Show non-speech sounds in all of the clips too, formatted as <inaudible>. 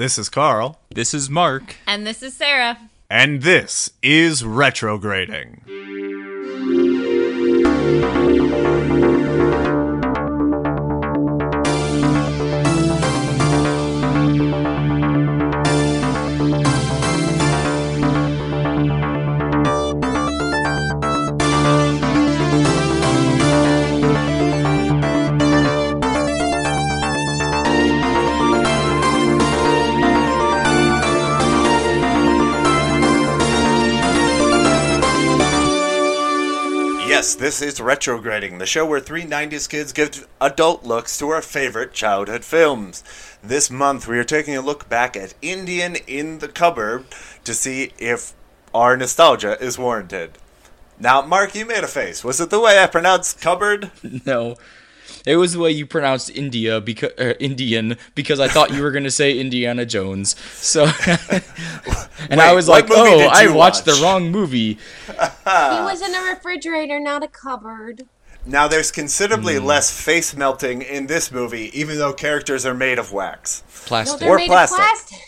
This is Carl, This is Mark. And this is Sarah. and this is Retrograding. Yes, this is Retrograding, the show where three 90s kids give adult looks to our favorite childhood films. This month, we are taking a look back at Indian in the Cupboard to see if our nostalgia is warranted. Now, Mark, you made a face. Was it the way I pronounced cupboard? <laughs> No, it was the way you pronounced India because uh, Indian because I thought you were gonna say Indiana Jones. So, <laughs> and I was like, oh, I watched watch?" the wrong movie. he was in a refrigerator, not a cupboard. Now, there's considerably less face melting in this movie, even though characters are made of wax. Plastic. they're Or made plastic. of plastic.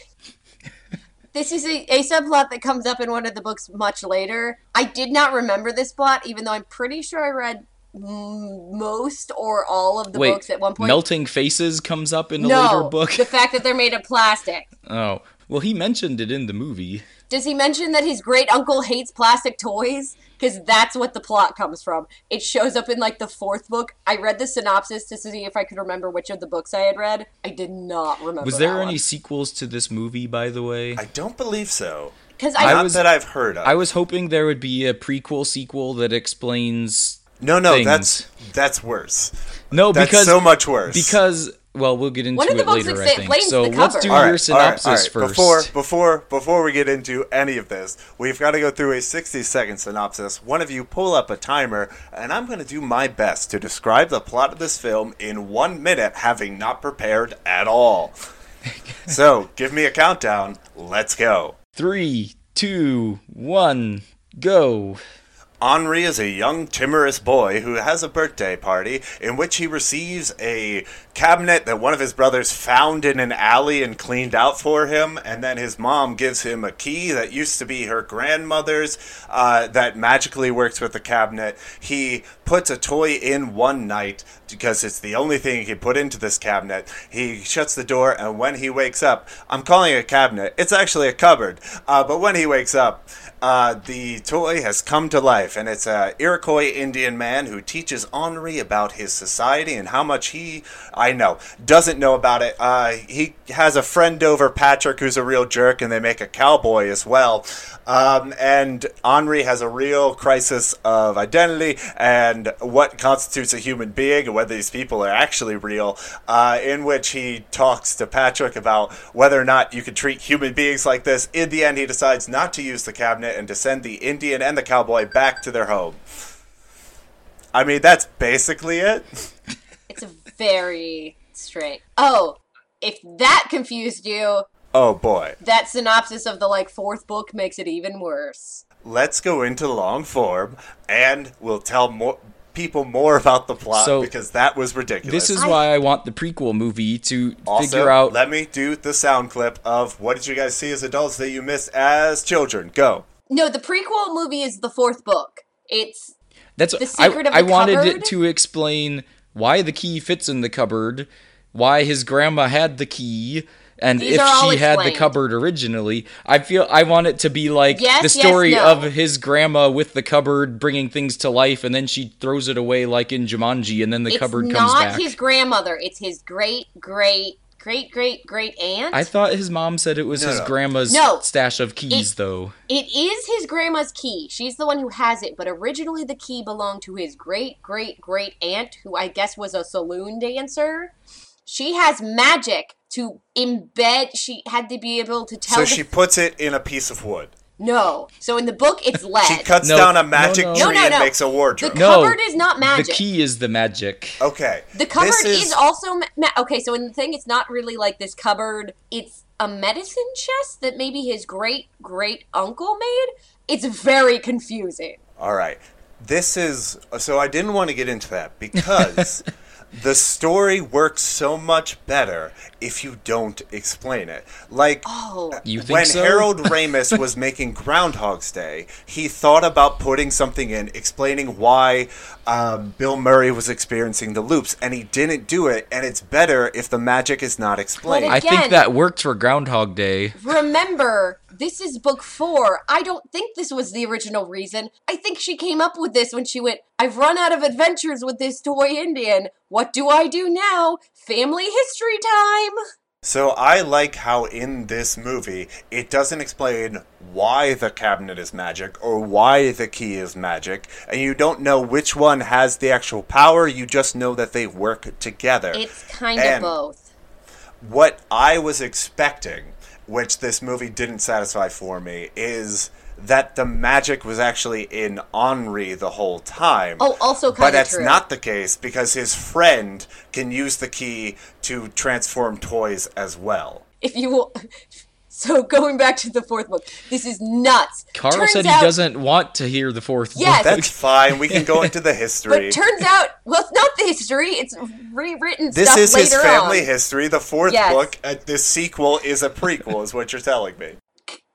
This is a, a subplot that comes up in one of the books much later. I did not remember this plot, even though I'm pretty sure I read mm, most or all of the Wait, books at one point. melting faces comes up in a no, later book. the fact that they're made of plastic. <laughs> oh, well, he mentioned it in the movie. Does he mention that his great uncle hates plastic toys? Because that's what the plot comes from. It shows up in like the fourth book. I read the synopsis to see if I could remember which of the books I had read. I did not remember. Was there any sequels to this movie, by the way? I don't believe so. Because I I, Not was- that I've heard of. I was hoping there would be a prequel sequel that explains. No, no, things. that's that's worse. No, That's because so much worse. Because well, we'll get into One of the it books later. I think. So the let's cover. do All right, your all synopsis right, all right. first. Before before before we get into any of this, we've got to go through a 60 second synopsis. One of you pull up a timer, and I'm going to do my best to describe the plot of this film in one minute, having not prepared at all. <laughs> so give me a countdown. Let's go. Three, two, one, go. Henri is a young, timorous boy who has a birthday party in which he receives a cabinet that one of his brothers found in an alley and cleaned out for him. And then his mom gives him a key that used to be her grandmother's uh, that magically works with the cabinet. He puts a toy in one night because it's the only thing he put into this cabinet. He shuts the door, and when he wakes up, I'm calling it a cabinet. It's actually a cupboard. Uh, but when he wakes up, uh, the toy has come to life, and it's a Iroquois Indian man who teaches Henri about his society and how much he, I know, doesn't know about it. Uh, he has a friend over, Patrick, who's a real jerk, and they make a cowboy as well. Um, and Henri has a real crisis of identity and what constitutes a human being and whether these people are actually real, uh, in which he talks to Patrick about whether or not you can treat human beings like this. In the end, he decides not to use the cabinet and to send the Indian and the cowboy back to their home. I mean, that's basically it. It's very straight. Oh, if that confused you, Oh boy. that synopsis of the like fourth book makes it even worse. Let's go into long form and we'll tell more people more about the plot So, because that was ridiculous. This is I- why I want the prequel movie to Also, figure out. let me do the sound clip of what did you guys see as adults that you missed as children. Go. No, the prequel movie is the fourth book. It's That's The I, Secret of I the wanted Cupboard? it to explain why the key fits in the cupboard, why his grandma had the key, and These if she had the cupboard originally. I feel I want it to be like Yes, the yes, story no. of his grandma with the cupboard bringing things to life, and then she throws it away like in Jumanji, and then the it's cupboard comes back. his grandmother. It's his great great great great great aunt. I thought his mom said it was No, his no. grandma's No. stash of keys, It- though. It is his grandma's key. She's the one who has it, but originally the key belonged to his great great great aunt, who I guess was a saloon dancer. She has magic to embed. She had to be able to tell. So the- she puts it in a piece of wood. No. So in the book, it's <laughs> lead. She cuts No, down a magic no. tree No, no, and no. makes a the wardrobe. No, cupboard is not magic. The key is the magic. okay. The cupboard This is, also ma- ma- okay. So in the thing, it's not really like this cupboard. It's a medicine chest that maybe his great great uncle made. It's very confusing. All right. This is so I didn't want to get into that because <laughs> the story works so much better if you don't explain it. Like Oh, You think when so? Harold <laughs> Ramis was making Groundhog's Day, he thought about putting something in explaining why um, Bill Murray was experiencing the loops, and he didn't do it. And it's better if the magic is not explained. But I think that worked for Groundhog Day. remember, this is book four. I don't think this was the original reason. I think she came up with this when she went, I've run out of adventures with this toy Indian. What do I do now? Family history time! So I like how in this movie it doesn't explain why the cabinet is magic or why the key is magic, and you don't know which one has the actual power. You just know that they work together. It's kind of both. what I was expecting, which this movie didn't satisfy for me, is that the magic was actually in Henri the whole time. Oh, also But that's true. not the case because his friend can use the key to transform toys as well. if you will. So <laughs> going back to the fourth book, this is nuts. Carl Turns said he out- doesn't want to hear the fourth Yes. book. That's <laughs> fine. We can go into the history. But turns out, well, it's not the history. It's rewritten this stuff is his family on. history. The fourth Yes. book, uh, this sequel is a prequel, is what you're telling me.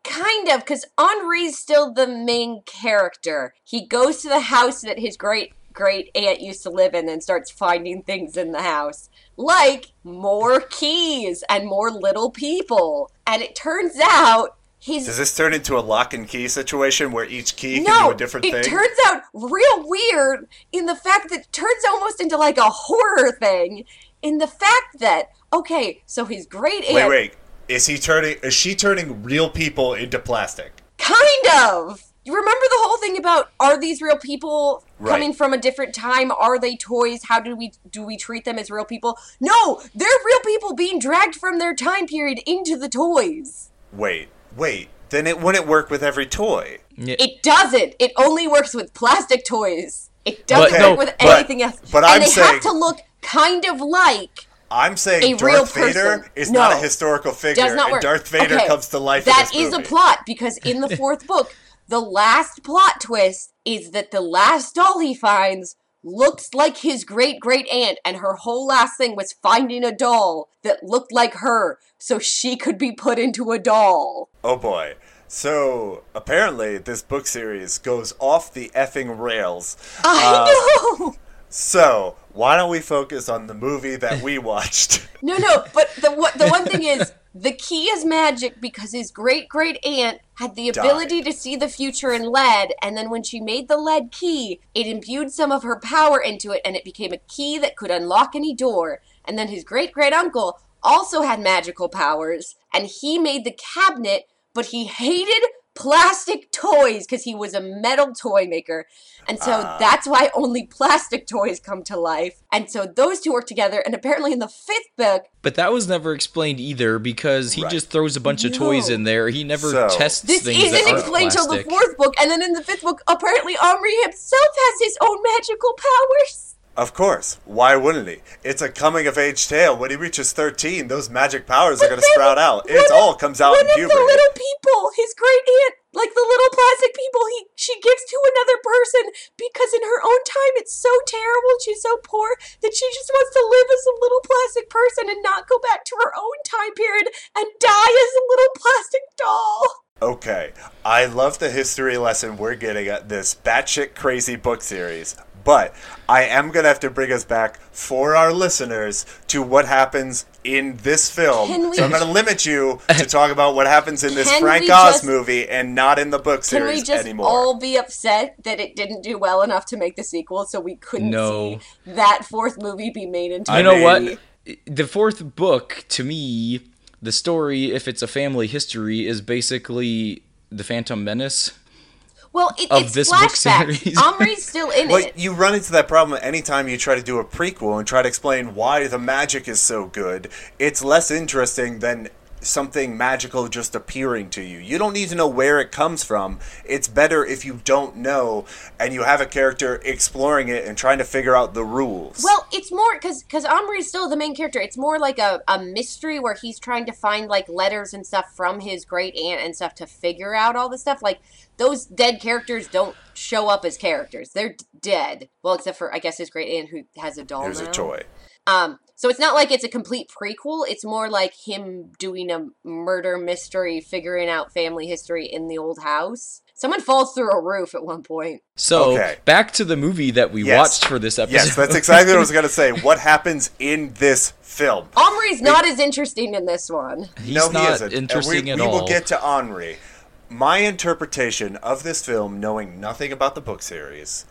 Kind of, because Henri's still the main character. He goes to the house that his great great aunt used to live in and starts finding things in the house. Like more keys and more little people. And it turns out He's, Does this turn into a lock and key situation where each key can no, do a different it thing? It turns out real weird in the fact that it turns almost into like a horror thing. In the fact that okay, so his great aunt wait, wait. Is he turning? Is she turning real people into plastic? Kind of. You remember the whole thing about are these real people Right. coming from a different time? Are they toys? How do we do we treat them as real people? No, they're real people being dragged from their time period into the toys. Wait, wait. Then it wouldn't work with every toy. Yeah. It doesn't. It only works with plastic toys. It doesn't But- no, work with but- anything else. but and I'm they saying- have to look kind of like I'm saying A Darth real Vader person. is not a historical figure, does not and work. Darth Vader Okay, comes to life. That in this is a plot because in the <laughs> fourth book, the last plot twist is that the last doll he finds looks like his great great aunt, and her whole last thing was finding a doll that looked like her so she could be put into a doll. Oh boy. So apparently, this book series goes off the effing rails. I uh, know. So why don't we focus on the movie that we <laughs> watched? No, no, but the the one thing is <laughs> the key is magic because his great great aunt had the ability to see the future in lead, and then when she made the lead key, it imbued some of her power into it, and it became a key that could unlock any door. And then his great great uncle also had magical powers, and he made the cabinet, but he hated plastic toys because he was a metal toy maker. And so ah. that's why only plastic toys come to life. And so those two work together. And apparently in the fifth book, But that was never explained either because he Right. just throws a bunch of toys in there. He never So- tests this things that isn't aren't explained till the fourth book. And then in the fifth book, apparently Omri himself has his own magical powers. Of course. Why wouldn't he? It's a coming of age tale. When he reaches 13, those magic powers are going to sprout out. It all comes out in puberty. the little people, his great aunt, like the little plastic people, he she gives to another person because in her own time it's so terrible, and she's so poor that she just wants to live as a little plastic person and not go back to her own time period and die as a little plastic doll. Okay, I love the history lesson we're getting at this batshit crazy book series, but I am gonna have to bring us back for our listeners to what happens in this film. Can we- so I'm gonna limit you to <laughs> talk about what happens in this Frank Oz just- movie and not in the book Can series we just anymore. all be upset that it didn't do well enough to make the sequel, so we couldn't No. see that fourth movie be made into? You a know movie? what? The fourth book, to me, the story, if it's a family history, is basically the Phantom Menace. Well, it, Of it's this book flashbacks. series. Omri's <laughs> still in Well, it. you run into that problem anytime you try to do a prequel and try to explain why the magic is so good. It's less interesting than something magical just appearing to you. You don't need to know where it comes from. It's better if you don't know and you have a character exploring it and trying to figure out the rules. Well, it's more because because Omri is still the main character. It's more like a, a mystery where he's trying to find like letters and stuff from his great aunt and stuff to figure out all the stuff. Like those dead characters don't show up as characters; they're d- dead. Well, except for I guess his great aunt who has a doll now. a toy. Um, so it's not like it's a complete prequel. It's more like him doing a murder mystery, figuring out family history in the old house. Someone falls through a roof at one point. So Okay. back to the movie that we Yes. watched for this episode. Yes, that's exactly what I was going to say. <laughs> What happens in this film? Omri's not as interesting in this one. He's no, not he isn't. Interesting we, at we all. will get to Henri. My interpretation of this film, knowing nothing about the book series,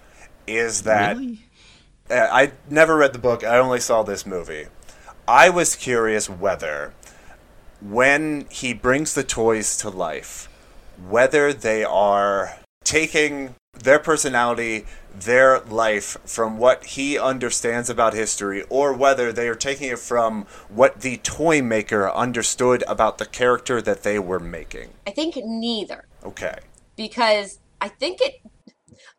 is that Really? I never read the book. I only saw this movie. I was curious whether, when he brings the toys to life, whether they are taking their personality, their life from what he understands about history, or whether they are taking it from what the toy maker understood about the character that they were making. I think neither. Okay. Because I think it.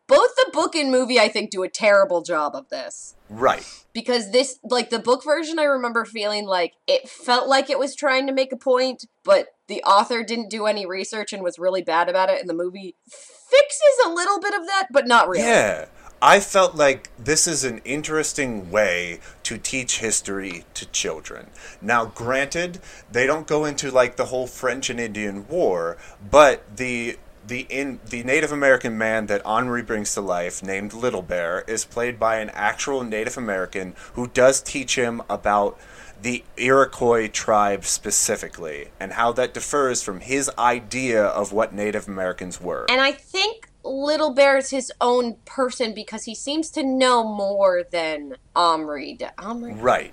Both the book and movie, I think, do a terrible job of this. Right. because this like the book version i remember feeling like it felt like it was trying to make a point but the author didn't do any research and was really bad about it and the movie fixes a little bit of that but not really Yeah. I felt like this is an interesting way to teach history to children. Now, granted, they don't go into like the whole French and Indian War, but the the in the Native American man that Henri brings to life, named Little Bear, is played by an actual Native American who does teach him about the Iroquois tribe specifically and how that differs from his idea of what Native Americans were. and i think little Bear is his own person because he seems to know more than omri omri Right.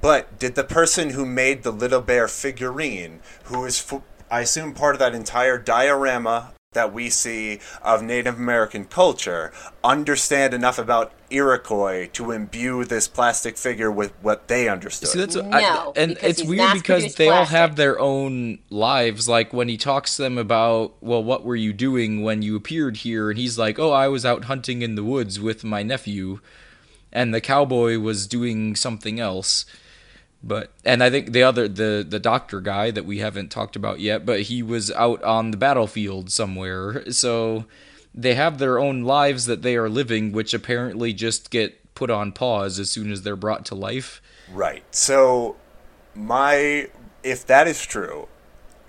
But did the person who made the little bear figurine, who is, I assume, part of that entire diorama that we see of Native American culture, understand enough about Iroquois to imbue this plastic figure with what they understood? See, that's No, I, and it's weird because mass-produced they all have their own lives. Like when he talks to them about, well, what were you doing when you appeared here? And he's like, oh, I was out hunting in the woods with my nephew, and the cowboy was doing something else. But and I think the other the the doctor guy that we haven't talked about yet, but he was out on the battlefield somewhere. So they have their own lives that they are living, which apparently just get put on pause as soon as they're brought to life. Right. So, my if that is true,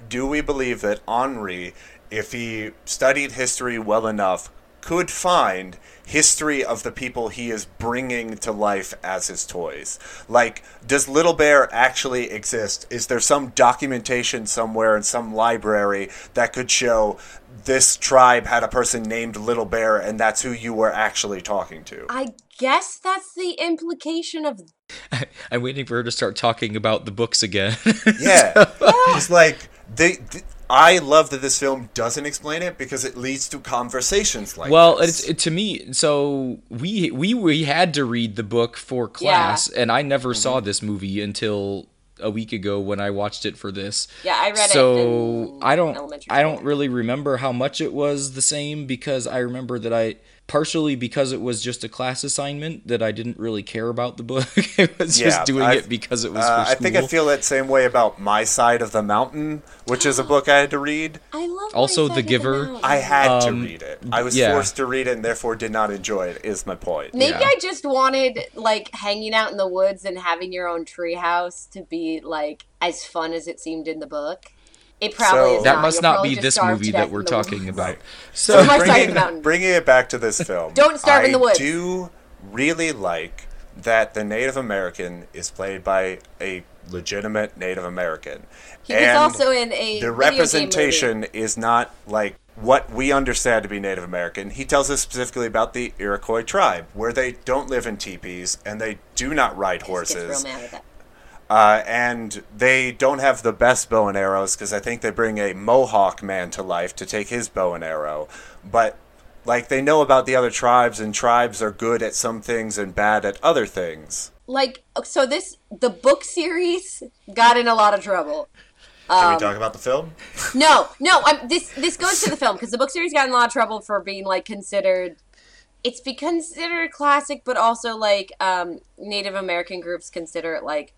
do we believe that Henri, if he studied history well enough, could find history of the people he is bringing to life as his toys? Like, does Little Bear actually exist? Is there some documentation somewhere in some library that could show this tribe had a person named Little Bear and that's who you were actually talking to? i guess that's the implication of <laughs> I'm waiting for her to start talking about the books again. Yeah, <laughs> it's like they. th- I love that this film doesn't explain it because it leads to conversations like. well, this. it's it, to me. So we we we had to read the book for class, and I never saw Mm-hmm. this movie until a week ago when I watched it for this. Yeah, I read it so I don't I don't really remember how much it was the same because I remember that I partially because it was just a class assignment that I didn't really care about the book. <laughs> I was Yeah, just doing I've- it because it was Uh, for I think I feel that same way about My Side of the Mountain, which is a book I had to read. i love Also, My The Side of Giver. Mountain. I had to Um, read it. I was yeah. forced to read it and therefore did not enjoy it. Is my point. Maybe Yeah. I just wanted like hanging out in the woods and having your own treehouse to be like as fun as it seemed in the book. It probably So- is that must You'll not be this movie that we're talking woods. about. <laughs> So So my side of bringing, bringing it back to this film. <laughs> Don't starve I in the woods. I do really like that the Native American is played by a legitimate Native American. He was also in a the video game movie. representation is not like what we understand to be Native American. He tells us specifically about the Iroquois tribe, where they don't live in teepees and they do not ride Just gets real horses. Mad at that. Uh, and they don't have the best bow and arrows because I think they bring a Mohawk man to life to take his bow and arrow. But like they know about the other tribes, and tribes are good at some things and bad at other things. Like so, this the book series got in a lot of trouble. Can Um, we talk about the film? No, no, I'm, this this goes to the film because the book series got in a lot of trouble for being like considered. It's be considered classic, but also like um, Native American groups consider it like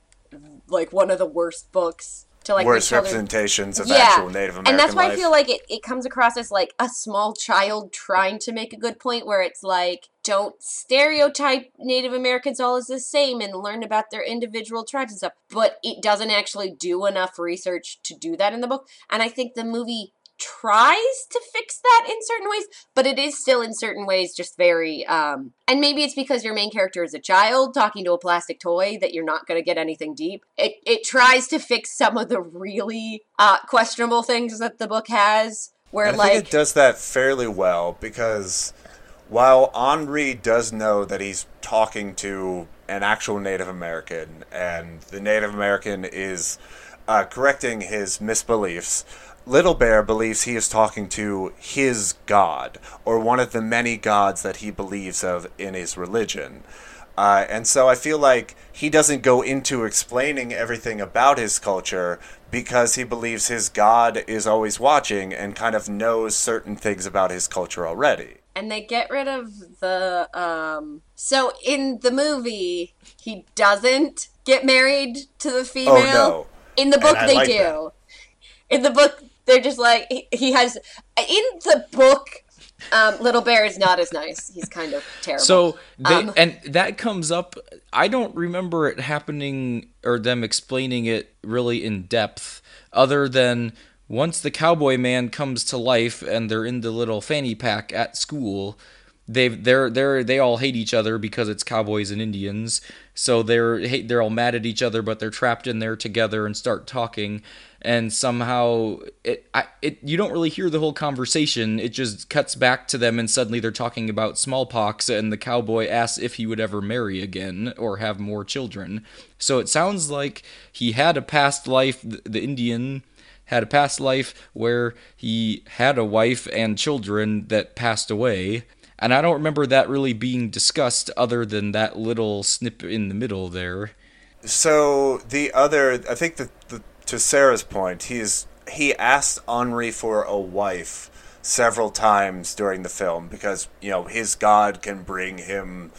like one of the worst books to like Worst representations of yeah, actual Native American and that's why life. I feel like it, it comes across as like a small child trying to make a good point, where it's like don't stereotype Native Americans all as the same and learn about their individual tribes and stuff. But it doesn't actually do enough research to do that in the book. And I think the movie tries to fix that in certain ways, but it is still in certain ways just very um and maybe it's because your main character is a child talking to a plastic toy that you're not going to get anything deep. It it tries to fix some of the really uh questionable things that the book has where And I like think it does that fairly well because while Henri does know that he's talking to an actual Native American and the Native American is uh, correcting his misbeliefs, Little Bear believes he is talking to his god or one of the many gods that he believes of in his religion. Uh, and so I feel like he doesn't go into explaining everything about his culture because he believes his God is always watching and kind of knows certain things about his culture already. and they get rid of the um so in the movie he doesn't get married to the female Oh, no. in the book they like do in the book they're just like he, he has in the book um, little bear is not as nice he's kind of terrible So they, Um, and that comes up. I don't remember it happening or them explaining it really in depth, other than once the cowboy man comes to life and they're in the little fanny pack at school. They've they're they're they all hate each other because it's cowboys and Indians. So they're they're all mad at each other, but they're trapped in there together and start talking. And somehow it I it you don't really hear the whole conversation. It just cuts back to them and suddenly they're talking about smallpox and the cowboy asks if he would ever marry again or have more children. So it sounds like he had a past life the, the Indian had a past life where he had a wife and children that passed away. And I don't remember that really being discussed other than that little snip in the middle there. So the other, I think that the, to Sarah's point, he's he asked Henri for a wife several times during the film because you know his god can bring him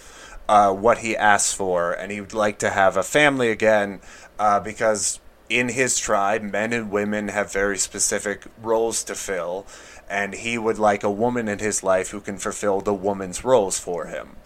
uh, what he asks for, and he would like to have a family again uh, because in his tribe, men and women have very specific roles to fill, and he would like a woman in his life who can fulfill the woman's roles for him.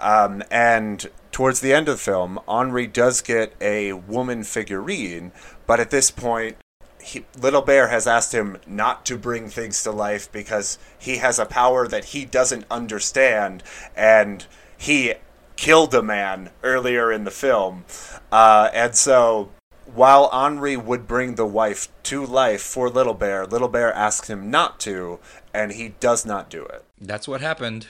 Um, and towards the end of the film, Henri does get a woman figurine, but at this point, he, Little Bear has asked him not to bring things to life because he has a power that he doesn't understand, and he killed a man earlier in the film. Uh, and so, while Henri would bring the wife to life for Little Bear, Little Bear asks him not to, and he does not do it. That's what happened.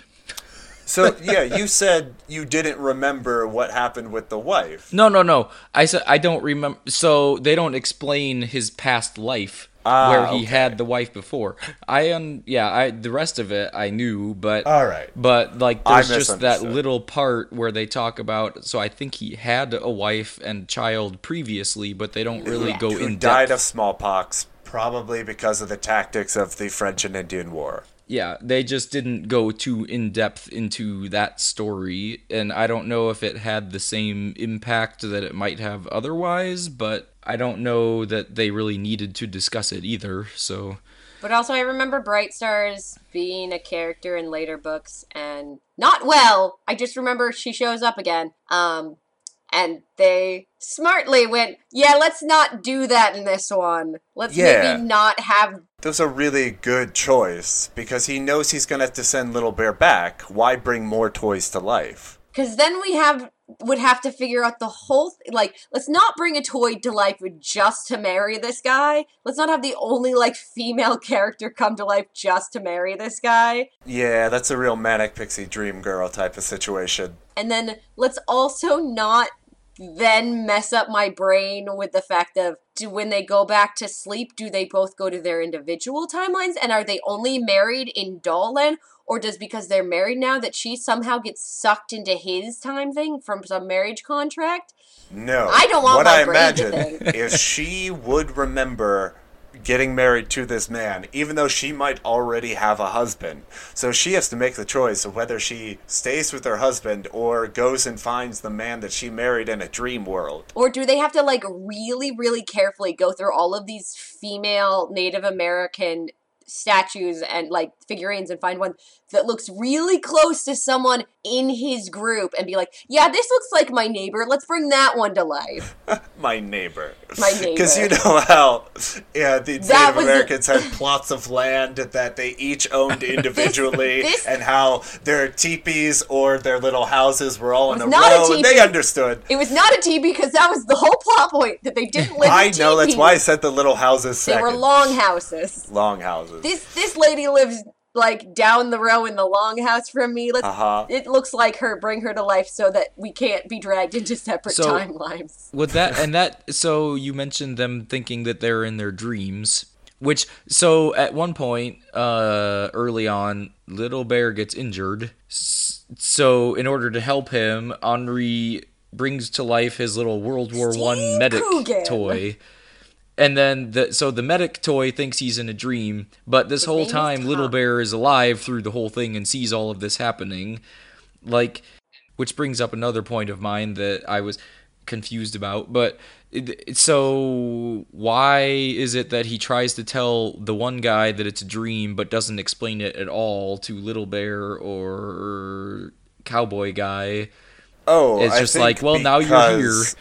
So yeah, you said you didn't remember what happened with the wife. No, no, no. I said I don't remember. So they don't explain his past life Ah, where he okay. had the wife before. I um yeah, I the rest of it I knew, but All right. But like there's just that little part where they talk about so I think he had a wife and child previously, but they don't really go Who in died depth. of smallpox, probably because of the tactics of the French and Indian War. Yeah, they just didn't go too in depth into that story, and I don't know if it had the same impact that it might have otherwise, but I don't know that they really needed to discuss it either. So But also, I remember Bright Stars being a character in later books, and not well. I just remember she shows up again. Um, and they smartly went, "Yeah, let's not do that in this one. Let's Yeah. maybe not have." That was a really good choice because he knows he's going to have to send Little Bear back. Why bring more toys to life? Because then we have would have to figure out the whole th- like let's not bring a toy to life just to marry this guy let's not have the only like female <laughs> character come to life just to marry this guy Yeah, that's a real manic pixie dream girl type of situation. And then let's also not then mess up my brain with the fact of do when they go back to sleep, do they both go to their individual timelines? And are they only married in Dollland? Or does because they're married now that she somehow gets sucked into his time thing from some marriage contract? No. I don't want what I imagine if she would remember getting married to this man, even though she might already have a husband. So she has to make the choice of whether she stays with her husband or goes and finds the man that she married in a dream world. Or do they have to like really, really carefully go through all of these female Native American statues and like figurines and find one that looks really close to someone in his group and be like, yeah, this looks like my neighbor. Let's bring that one to life. <laughs> My neighbor. My neighbor. Because you know how, yeah, the That Native Americans had <laughs> plots of land that they each owned individually, <laughs> this- and how their teepees or their little houses were all in a not a row. and They understood. It was not a teepee because that was the whole plot point that they didn't live in. I know. That's why I said the little houses They were long houses. long houses. This this lady lives like down the row in the longhouse from me. Let's. Uh-huh. It looks like her. Bring her to life so that we can't be dragged into separate So- timelines. with that <laughs> and that so you mentioned them thinking that they're in their dreams which so at one point uh early on little bear gets injured so in order to help him henri brings to life his little world war one medic Coogan. toy and then the so the medic toy thinks he's in a dream but this whole time little bear is alive through the whole thing and sees all of this happening like which brings up another point of mine that I was confused about. But so why is it that he tries to tell the one guy that it's a dream, but doesn't explain it at all to Little Bear or Cowboy Guy? Oh, It's I just think like, well, now you're here. because-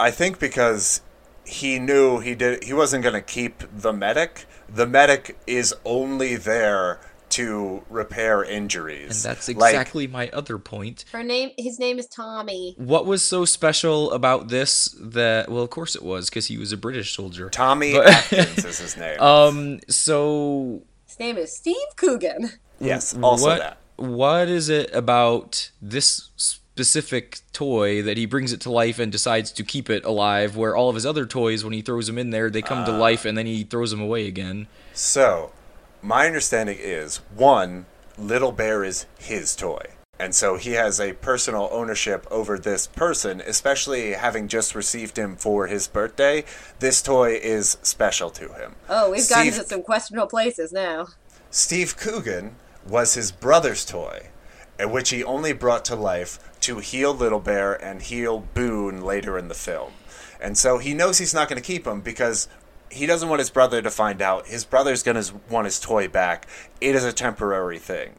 I think because he knew he did he wasn't going to keep the medic. The medic is only there to repair injuries. And that's Like, exactly my other point. Her name. His name is Tommy. What was so special about this that well, of course it was because he was a British soldier. Tommy But- Atkins is his <laughs> name. Um. So His name is Steve Coogan. yes, also what, that. What is it about this specific toy that he brings it to life and decides to keep it alive, where all of his other toys, when he throws them in there, they come to Ah. life and then he throws them away again? So, my understanding is one, Little Bear is his toy. And so he has a personal ownership over this person, especially having just received him for his birthday. This toy is special to him. Oh, we've gotten Steve- to some questionable places now. Steve Coogan was his brother's toy, and which he only brought to life to heal Little Bear and heal Boone later in the film. And so he knows he's not going to keep him because he doesn't want his brother to find out. His brother's going to want his toy back. It is a temporary thing.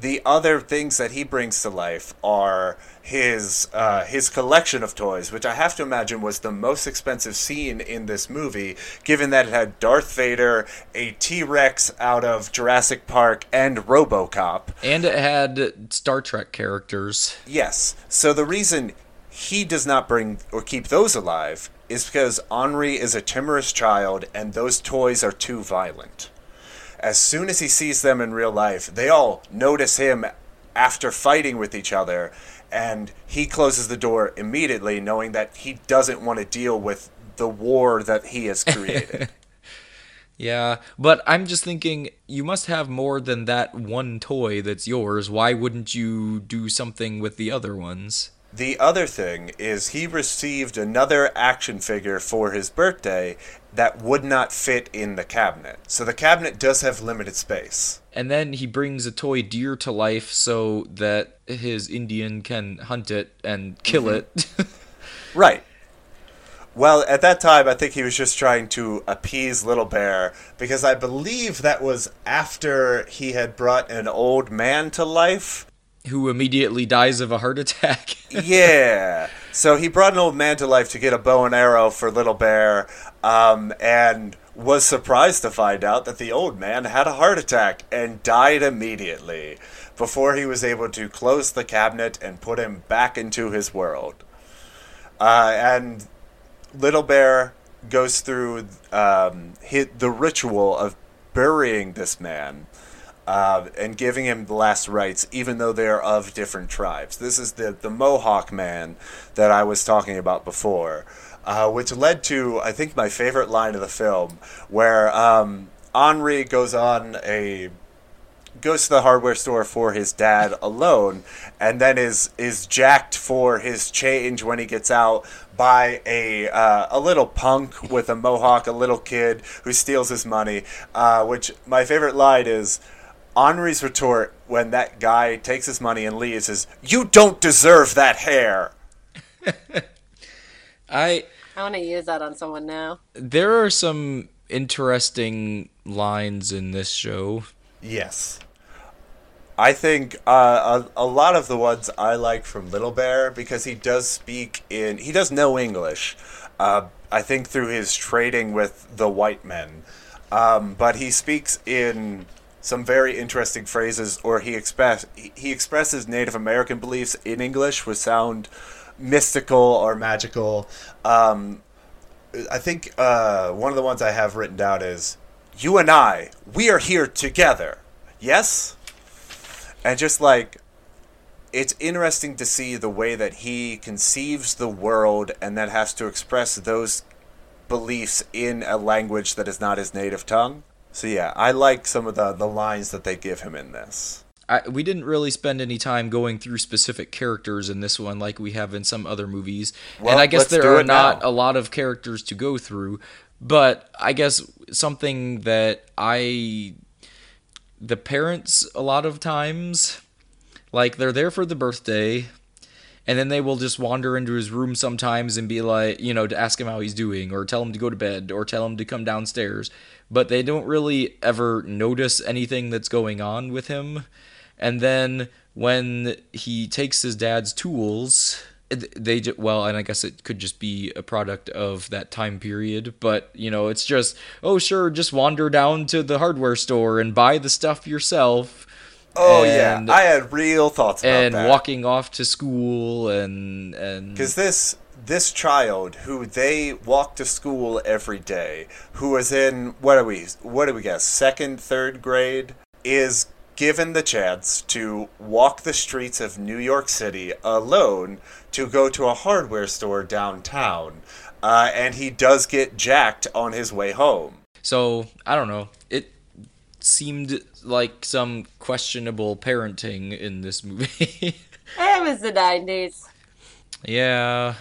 The other things that he brings to life are his uh, his collection of toys, which I have to imagine was the most expensive scene in this movie, given that it had Darth Vader, a T Rex out of Jurassic Park, and RoboCop. And it had Star Trek characters. Yes. So the reason he does not bring or keep those alive is because Henri is a timorous child and those toys are too violent. As soon as he sees them in real life, they all notice him after fighting with each other and he closes the door immediately knowing that he doesn't want to deal with the war that he has <laughs> created. Yeah, but I'm just thinking you must have more than that one toy that's yours. Why wouldn't you do something with the other ones? The other thing is he received another action figure for his birthday that would not fit in the cabinet. So the cabinet does have limited space. And then he brings a toy deer to life so that his Indian can hunt it and kill mm-hmm. it. <laughs> Right. Well, at that time, I think he was just trying to appease Little Bear because I believe that was after he had brought an old man to life. Who immediately dies of a heart attack. <laughs> Yeah. So he brought an old man to life to get a bow and arrow for Little Bear, um, and was surprised to find out that the old man had a heart attack and died immediately before he was able to close the cabinet and put him back into his world. Uh, and Little Bear goes through um, the ritual of burying this man uh, and giving him the last rites, even though they're of different tribes. This is the, the Mohawk man that I was talking about before, uh, which led to, I think, my favorite line of the film, where um, Henri goes on a goes to the hardware store for his dad alone and then is is jacked for his change when he gets out by a uh, a little punk with a mohawk a little kid who steals his money uh, which my favorite line is Henri's retort when that guy takes his money and leaves is you don't deserve that hair <laughs> I I want to use that on someone now. there are some interesting lines in this show. Yes. I think uh, a, a lot of the ones I like from Little Bear because he does speak in he does know English. Uh, I think through his trading with the white men, um, but he speaks in some very interesting phrases, or he express he expresses Native American beliefs in English, which sound mystical or magical. Um, I think uh, one of the ones I have written down is "You and I, we are here together." Yes, and just like it's interesting to see the way that he conceives the world and that has to express those beliefs in a language that is not his native tongue. So yeah, I like some of the the lines that they give him in this. I, we didn't really spend any time going through specific characters in this one like we have in some other movies. Well, and I guess there are not now. a lot of characters to go through, but I guess something that I the parents a lot of times like they're there for the birthday and then they will just wander into his room sometimes and be like, you know, to ask him how he's doing or tell him to go to bed or tell him to come downstairs. But they don't really ever notice anything that's going on with him. And then when he takes his dad's tools, they ju- well, and I guess it could just be a product of that time period, but you know, it's just, oh sure, just wander down to the hardware store and buy the stuff yourself. Oh and- yeah, I had real thoughts about that. and that. walking off to school and and Because this this child who they walk to school every day, who is in what are we what do we guess second third grade, is given the chance to walk the streets of New York City alone to go to a hardware store downtown, uh, and he does get jacked on his way home. so I don't know. It seemed like some questionable parenting in this movie. <laughs> It was the 90s. yeah.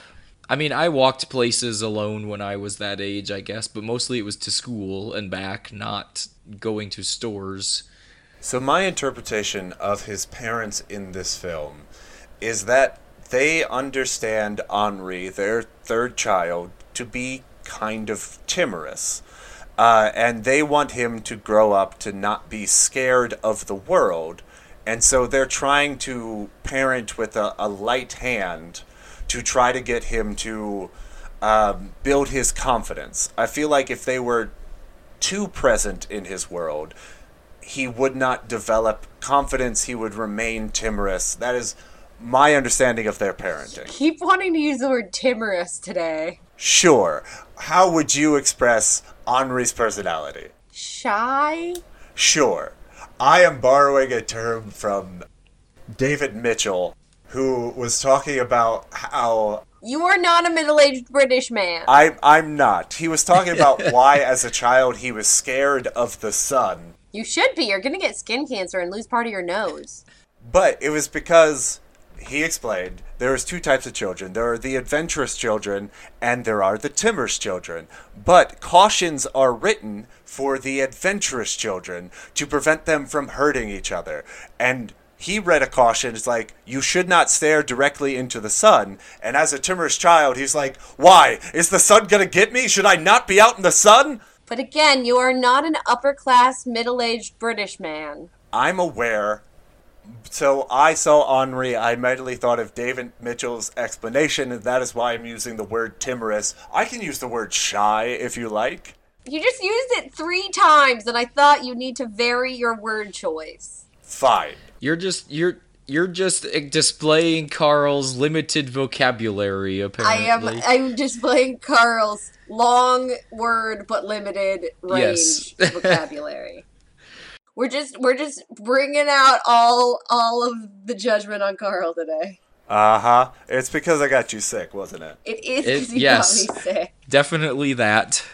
I mean, I walked places alone when I was that age, I guess, but mostly it was to school and back, not going to stores. So my interpretation of his parents in this film is that they understand Henri, their third child, to be kind of timorous. Uh, and they want him to grow up to not be scared of the world. And so they're trying to parent with a, a light hand to try to get him to um, build his confidence. I feel like if they were too present in his world, he would not develop confidence. He would remain timorous. That is my understanding of their parenting. Keep wanting to use the word timorous today. Sure. How would you express Henri's personality? Shy? Sure. I am borrowing a term from David Mitchell, who was talking about how You are not a middle aged British man. I, I'm not. He was talking <laughs> about why, as a child, he was scared of the sun. You should be. You're gonna get skin cancer and lose part of your nose. But it was because he explained there is two types of children. There are the adventurous children and there are the timorous children. But cautions are written for the adventurous children to prevent them from hurting each other. And he read a caution it's like you should not stare directly into the sun and as a timorous child he's like why is the sun going to get me should i not be out in the sun But again, you are not an upper class, middle aged British man. I'm aware. So I saw Henri. I immediately thought of David Mitchell's explanation, and that is why I'm using the word timorous. I can use the word shy if you like. You just used it three times, and I thought you need to vary your word choice. Fine. You're just you're you're just displaying Carl's limited vocabulary. Apparently, I am. I'm displaying Carl's long word but limited range Yes. <laughs> vocabulary. We're just we're just bringing out all all of the judgment on Carl today. Uh huh. It's because I got you sick, wasn't it? It is It- because yes. got me sick. definitely that.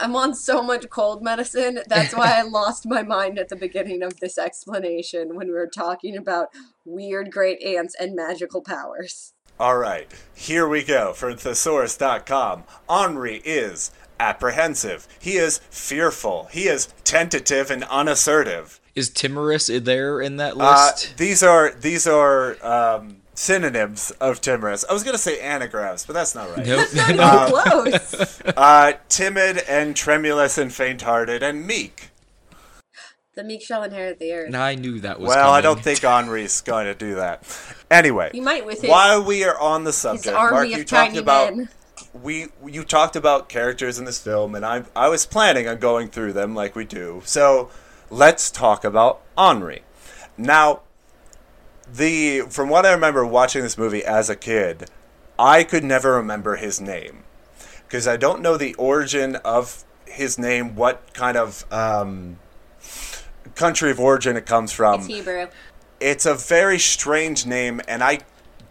I'm on so much cold medicine. That's why I <laughs> lost my mind at the beginning of this explanation when we were talking about weird great aunts and magical powers. All right. Here we go for thesaurus.com. Henri is apprehensive. He is fearful. He is tentative and unassertive. Is timorous there in that Uh, list? these are these are um, synonyms of timorous. I was gonna say anagrams, but that's not right. Nope. Not even <laughs> close. <laughs> Uh, timid and tremulous and faint-hearted and meek. The meek shall inherit the earth. And I knew that was. Well, I don't think Henri's going to do that. Anyway, He might with his, while we are on the subject, army Mark, of you talked tiny about men. we you talked about characters in this film, and I I was planning on going through them like we do. So let's talk about Henri. Now, the from what I remember watching this movie as a kid, I could never remember his name because I don't know the origin of his name, what kind of um, country of origin it comes from It's Hebrew. it's a very strange name, and I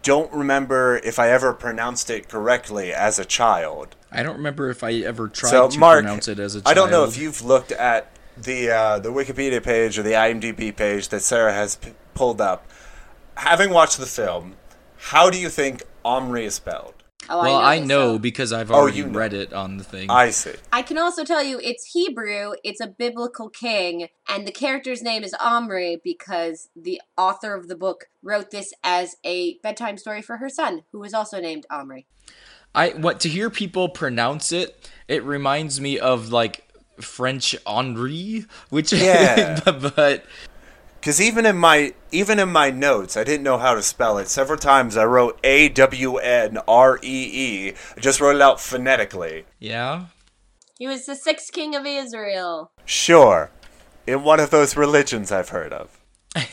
don't remember if I ever pronounced it correctly as a child. I don't remember if I ever tried so, to Mark, pronounce it as a child. I don't know if you've looked at the uh, the Wikipedia page or the IMDb page that Sarah has p- pulled up. Having watched the film, how do you think Omri is spelled? Oh, Well, I I know. know so- because I've Oh, already you know. read it on the thing. I see. I can also tell you it's Hebrew, it's a biblical king, and the character's name is Omri because the author of the book wrote this as a bedtime story for her son, who was also named Omri. I what to hear people pronounce it, it reminds me of like French Henri, which <laughs> Yeah. <laughs> but Because even in my even in my notes, I didn't know how to spell it. Several times I wrote A W N R E E. I just wrote it out phonetically. yeah. He was the sixth king of Israel. Sure, in one of those religions I've heard of. <laughs>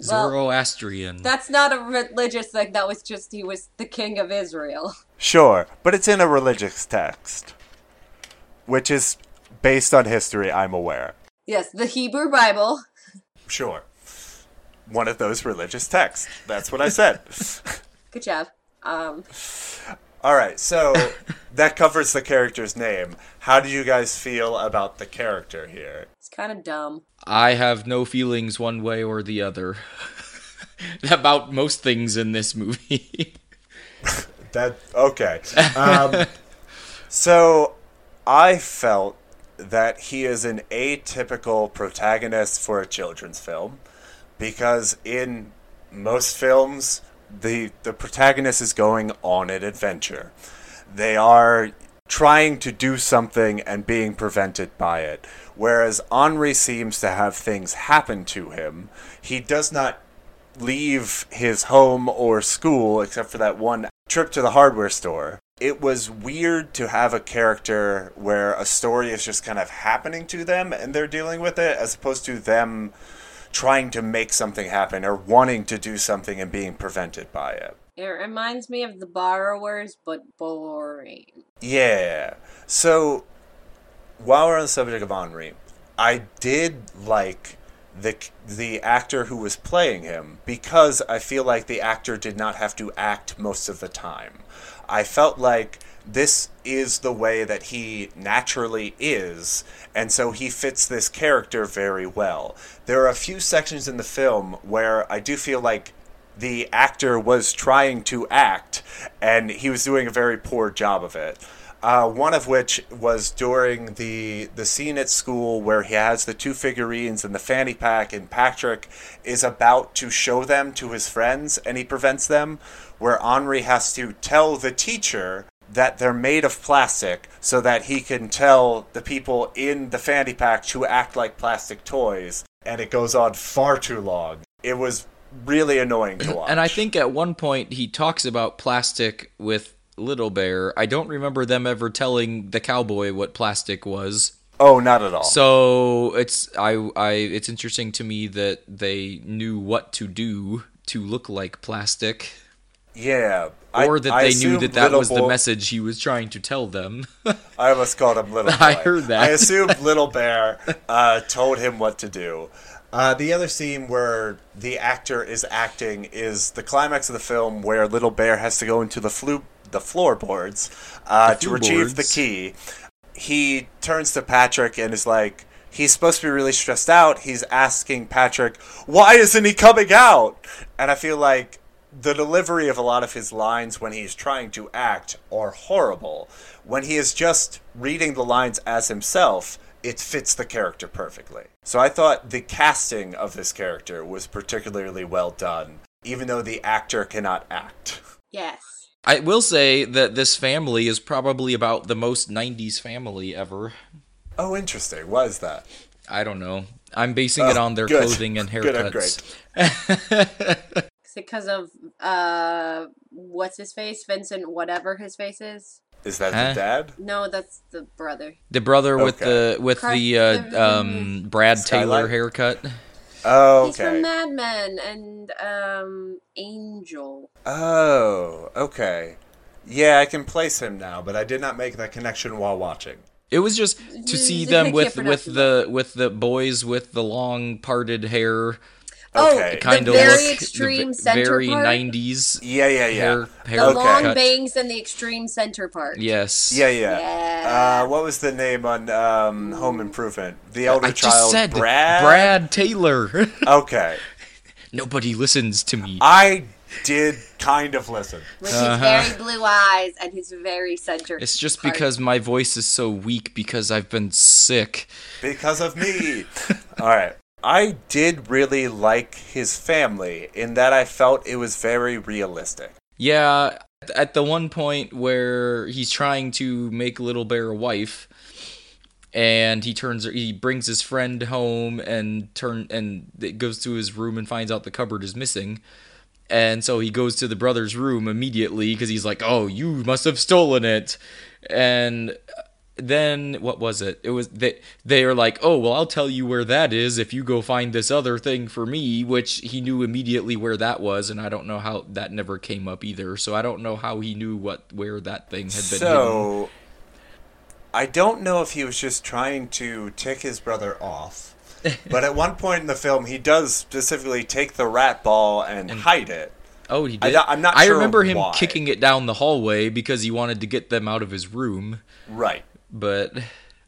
Zoroastrian. That's not a religious thing, that was just he was the king of Israel. Sure, but it's in a religious text, which is based on history. I'm aware. Yes, the Hebrew Bible. Sure, one of those religious texts. That's what I said. <laughs> Good job. Um, All right, so <laughs> that covers the character's name. How do you guys feel about the character here? it's kind of dumb. I have no feelings one way or the other <laughs> about most things in this movie. That okay. Um, so I felt that he is an atypical protagonist for a children's film because in most films the the protagonist is going on an adventure. They are trying to do something and being prevented by it. Whereas Henri seems to have things happen to him. He does not leave his home or school except for that one trip to the hardware store. It was weird to have a character where a story is just kind of happening to them and they're dealing with it as opposed to them trying to make something happen or wanting to do something and being prevented by it. It reminds me of the borrowers, but boring. Yeah. So, while we're on the subject of Henri, I did like the the actor who was playing him because I feel like the actor did not have to act most of the time. I felt like this is the way that he naturally is, and so he fits this character very well. There are a few sections in the film where I do feel like the actor was trying to act, and he was doing a very poor job of it. Uh, one of which was during the the scene at school where he has the two figurines and the fanny pack, and Patrick is about to show them to his friends, and he prevents them. Where Henri has to tell the teacher that they're made of plastic, so that he can tell the people in the fanny pack to act like plastic toys, and it goes on far too long. It was really annoying to watch. <clears throat> And I think at one point he talks about plastic with Little Bear. I don't remember them ever telling the cowboy what plastic was. oh, not at all. So it's I I it's interesting to me that they knew what to do to look like plastic, yeah, or I- that I they knew that that was the message he was trying to tell them. I almost called him Little <laughs> Boy. I heard that. I assumed Little Bear uh, told him what to do. Uh, the other scene where the actor is acting is the climax of the film where Little Bear has to go into the flu- the floorboards uh, The to retrieve the key. He turns to Patrick and is like, he's supposed to be really stressed out. He's asking Patrick, why isn't he coming out? And I feel like the delivery of a lot of his lines when he's trying to act are horrible. When he is just reading the lines as himself, it fits the character perfectly. So I thought the casting of this character was particularly well done, even though the actor cannot act. Yes. I will say that this family is probably about the most 90s family ever. Oh, interesting. What is that? I don't know. I'm basing it Oh, on their good. clothing and Good and haircuts. Is <laughs> it because of uh, what's his face, Vincent, whatever his face is? Is that Huh? the dad? No, that's the brother. The brother with the with Car- the uh, um Brad Taylor haircut. Oh, okay. He's from okay. Mad Men and um, Angel. Oh, okay. Yeah, I can place him now, but I did not make that connection while watching. It was just to see Mm, <laughs> them with with the with the boys with the long parted hair, Okay. Oh, kind the of very look extreme the, center very part. 90s Yeah, yeah, yeah. hair The hair Okay. long cut. bangs and the extreme center part. Yes. Yeah, yeah. Yeah. Uh, what was the name on um, Home Improvement? The elder I just child, said Brad. Brad Taylor. <laughs> Okay, Nobody listens to me. I did kind of listen. With Uh-huh. his very blue eyes and his very center. It's just part. because my voice is so weak because I've been sick. because of me. <laughs> All right. I did really like his family in that I felt it was very realistic. Yeah, at the one point where he's trying to make Little Bear a wife, and he turns, he brings his friend home and turn and goes to his room and finds out the cupboard is missing, and so he goes to the brother's room immediately because he's like, "Oh, you must have stolen it," and then what was it? It was they they are like, "Oh, well, I'll tell you where that is if you go find this other thing for me," which he knew immediately where that was, and I don't know how that never came up either. So I don't know how he knew what where that thing had been hidden. So, I don't know if he was just trying to tick his brother off, <laughs> but at one point in the film, he does specifically take the rat ball and, hide it. Oh, he did. don't- I'm not I sure remember him why. kicking it down the hallway because he wanted to get them out of his room, Right. But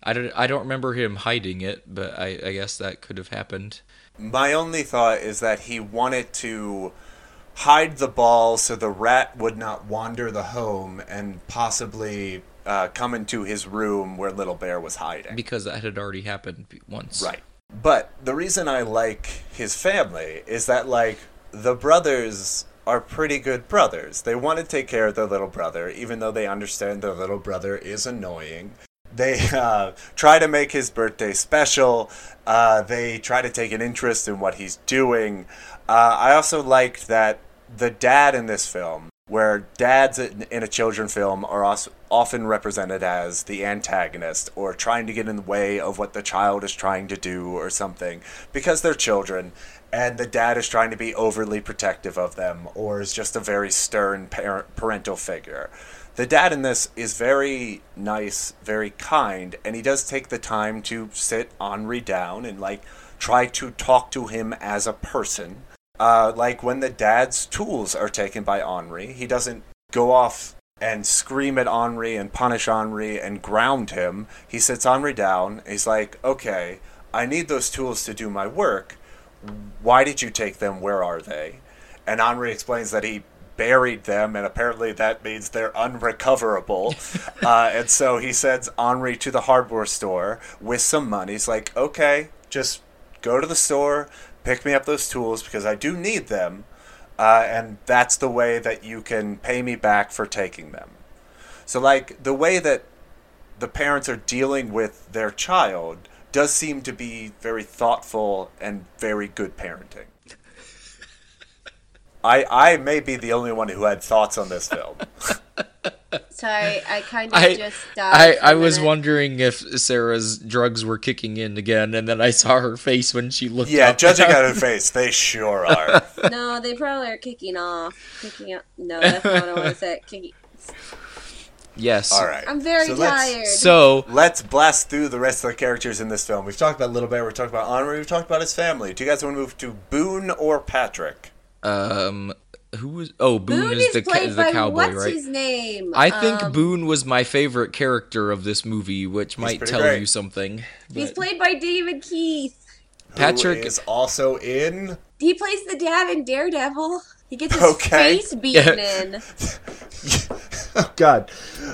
I don't. I don't remember him hiding it. But I, I guess that could have happened. My only thought is that he wanted to hide the ball so the rat would not wander the home and possibly uh, come into his room where Little Bear was hiding. because that had already happened once. Right. But the reason I like his family is that, like, the brothers are pretty good brothers. They want to take care of their little brother, even though they understand their little brother is annoying. They uh, try to make his birthday special. Uh, they try to take an interest in what he's doing. Uh, I also liked that the dad in this film, where dads in a children film are also often represented as the antagonist or trying to get in the way of what the child is trying to do or something because they're children and the dad is trying to be overly protective of them or is just a very stern parent, parental figure. The dad in this is very nice, very kind, and he does take the time to sit Henri down and like try to talk to him as a person. Uh, like when the dad's tools are taken by Henri, he doesn't go off and scream at Henri and punish Henri and ground him. He sits Henri down. He's like, okay, I need those tools to do my work. Why did you take them? Where are they? And Henri explains that he buried them, and apparently that means they're unrecoverable. <laughs> uh, and so he sends Henri to the hardware store with some money. He's like, okay, just go to the store, pick me up those tools because I do need them. Uh, and that's the way that you can pay me back for taking them. So, like, the way that the parents are dealing with their child does seem to be very thoughtful and very good parenting. I, I may be the only one who had thoughts on this film. <laughs> Sorry, I kind of I just I, died. for a I was minute. wondering if Sarah's drugs were kicking in again, and then I saw her face when she looked yeah, up. judging <laughs> on her face, they sure are. <laughs> No, they probably are kicking off. Kicking up. No, that's not what I want to say. Kicking. yes. All right. I'm very so let's- tired. So Let's blast through the rest of the characters in this film. We've talked about Little Bear, we've talked about Henri, we've talked about his family. Do you guys want to move to Boone or Patrick? Um, who was? Oh, Boone, Boone is is the ca- played is the by cowboy, what's right? his name? I think Um, Boone was my favorite character of this movie, which might tell great. you something. He's played by David Keith. Patrick- Who is also in. He plays the dad in Daredevil. He gets his Okay. face beaten in. <laughs> <laughs> <laughs> Oh, God.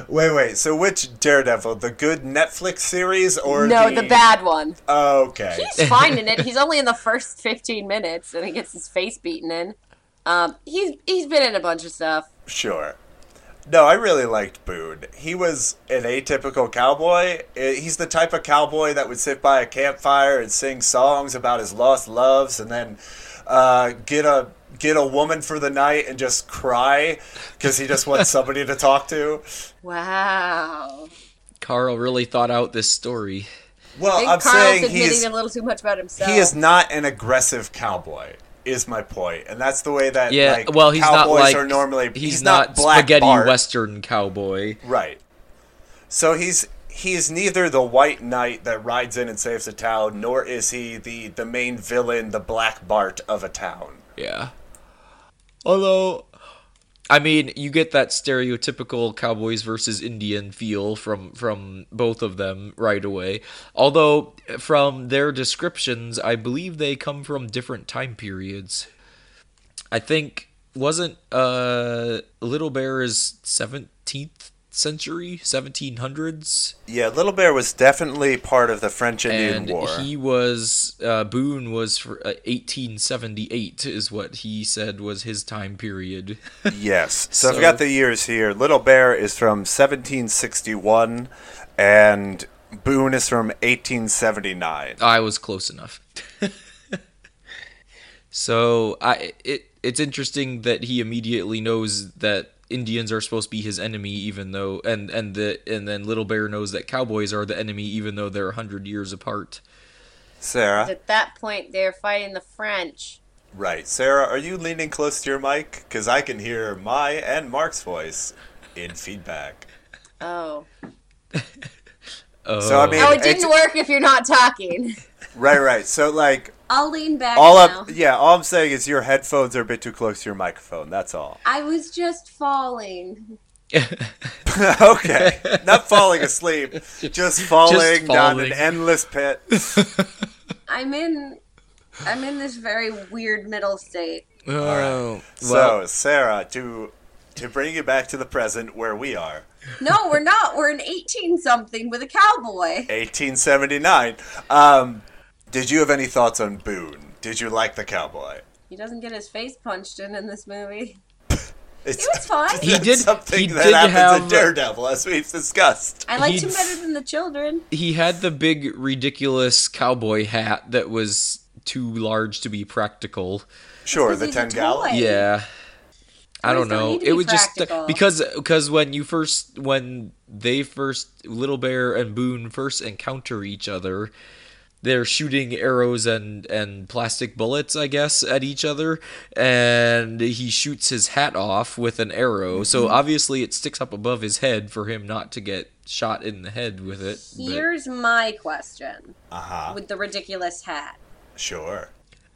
Wait, wait. So, which Daredevil? The good Netflix series or No, the. the bad one. Okay. He's fine in <laughs> it. He's only in the first 15 minutes, and he gets his face beaten in. Um, he's he's been in a bunch of stuff. Sure. No, I really liked Boone. He was an atypical cowboy. Eh, He's the type of cowboy that would sit by a campfire and sing songs about his lost loves, and then uh, get a get a woman for the night and just cry because he just wants <laughs> somebody to talk to. Wow. Carl really thought out this story. I Well, think I'm Carl's saying he's a little too much about himself. he is not an aggressive cowboy. Is my point, and that's the way that Yeah, like, well, he's not like are normally. he's, not, not, Black spaghetti Bart. western cowboy. Right. So he's he's neither the white knight that rides in and saves a town, nor is he the the main villain, the Black Bart of a town. Yeah. Although, I mean, you get that stereotypical cowboys versus Indian feel from from both of them right away. Although, from their descriptions, I believe they come from different time periods. I think wasn't uh Little Bear is seventeenth century, seventeen hundreds. Yeah, Little Bear was definitely part of the French Indian and War. he was uh, Boone was for uh, 1878 is what he said was his time period. <laughs> yes. So, I've got the years here. Little Bear is from 1761, and Boone is from 1879. I was close enough. <laughs> so I it it's interesting that he immediately knows that Indians are supposed to be his enemy, even though and and the and then Little Bear knows that cowboys are the enemy, even though they're a hundred years apart. Sarah, At that point, they're fighting the French. right? Sarah, are you leaning close to your mic? Because I can hear my and Mark's voice in feedback. Oh. <laughs> Oh, So, I mean- Oh, it didn't work if you're not talking. Right, right. So like I'll lean back all now. up yeah all i'm saying is your headphones are a bit too close to your microphone that's all I was just falling. <laughs> okay not falling asleep just falling, down an endless pit <laughs> I'm in. I'm in this very weird middle state. oh, so well, sarah to to bring you back to the present where we are No, we're not. We're in 18 something with a cowboy. 1879 um did you have any thoughts on boone did you like the cowboy He doesn't get his face punched in in this movie. <laughs> it's It was fine. He did- <laughs> something he that did happens in daredevil as we've discussed I liked He- him better than the children. he had the big ridiculous cowboy hat that was too large to be practical. sure the 10 gallon. Yeah. I don't don't know. It be was just because because when you first when they first Little Bear and Boone first encounter each other, they're shooting arrows and and plastic bullets, I guess, at each other, and he shoots his hat off with an arrow. So Mm-hmm. obviously it sticks up above his head for him not to get shot in the head with it. but- Here's my question uh-huh with the ridiculous hat. sure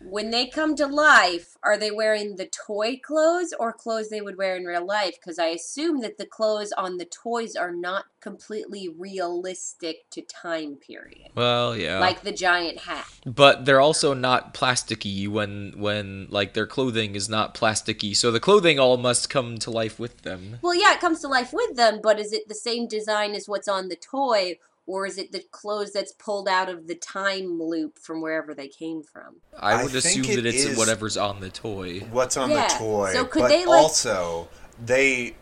When they come to life, are they wearing the toy clothes or clothes they would wear in real life? Because I assume that the clothes on the toys are not completely realistic to time period. well, yeah. Like the giant hat. but they're also not plasticky when when like their clothing is not plasticky so the clothing all must come to life with them Well, yeah, it comes to life with them, but is it the same design as what's on the toy, or is it the clothes that's pulled out of the time loop from wherever they came from? i I would think assume it that it's whatever's on the toy what's on Yeah, the toy. so could but they, like- also they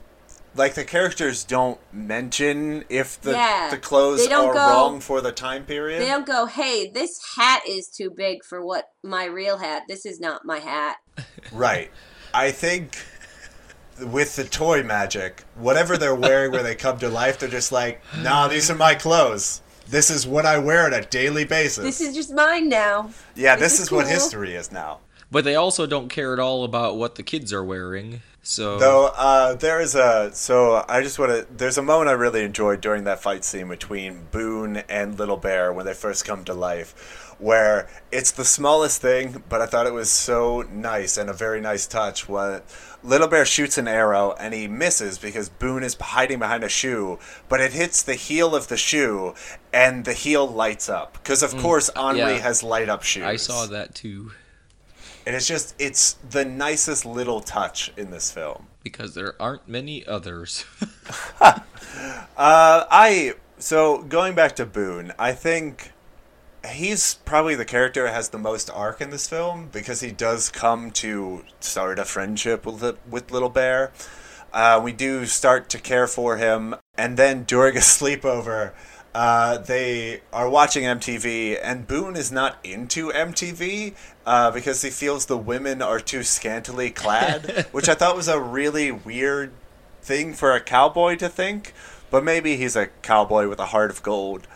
like the characters don't mention if the Yeah, the clothes don't are go- wrong for the time period. They don't go, hey, this hat is too big for what my real hat. This is not my hat. Right. I think with the toy magic, whatever they're wearing where they come to life, they're just like, nah, these are my clothes. This is what I wear on a daily basis. This is just mine now. yeah, this this, is is what cool. history is now. but they also don't care at all about what the kids are wearing so Though uh, there is a so I just want to. There's a moment I really enjoyed during that fight scene between Boone and Little Bear when they first come to life, where it's the smallest thing, but I thought it was so nice and a very nice touch. When Little Bear shoots an arrow and he misses because Boone is hiding behind a shoe, but it hits the heel of the shoe and the heel lights up because of course Henri yeah. has light up shoes. i saw that too and it's just it's the nicest little touch in this film. because there aren't many others <laughs> <laughs> Uh, I so going back to Boone, I think he's probably the character that has the most arc in this film because he does come to start a friendship with with Little Bear. Uh, we do start to care for him, and then during a <laughs> sleepover, uh, they are watching MTV, and Boone is not into MTV uh, because he feels the women are too scantily clad, <laughs> which I thought was a really weird thing for a cowboy to think. But maybe he's a cowboy with a heart of gold.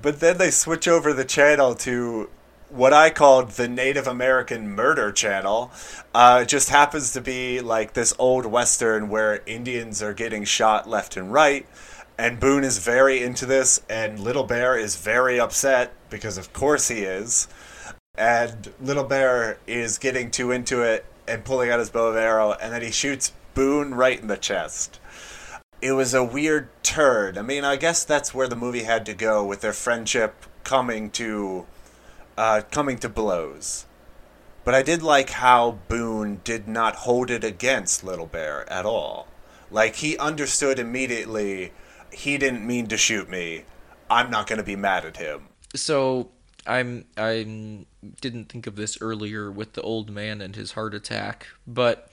But then they switch over the channel to what I called the Native American Murder Channel. Uh, it just happens to be like this old western where Indians are getting shot left and right. And Boone is very into this, and Little Bear is very upset because, of course, he is. And Little Bear is getting too into it and pulling out his bow and arrow, and then he shoots Boone right in the chest. It was a weird turn. I mean, I guess that's where the movie had to go with their friendship coming to uh, coming to blows. But I did like how Boone did not hold it against Little Bear at all. Like he understood immediately he didn't mean to shoot me. I'm not going to be mad at him. So I'm I didn't think of this earlier with the old man and his heart attack, but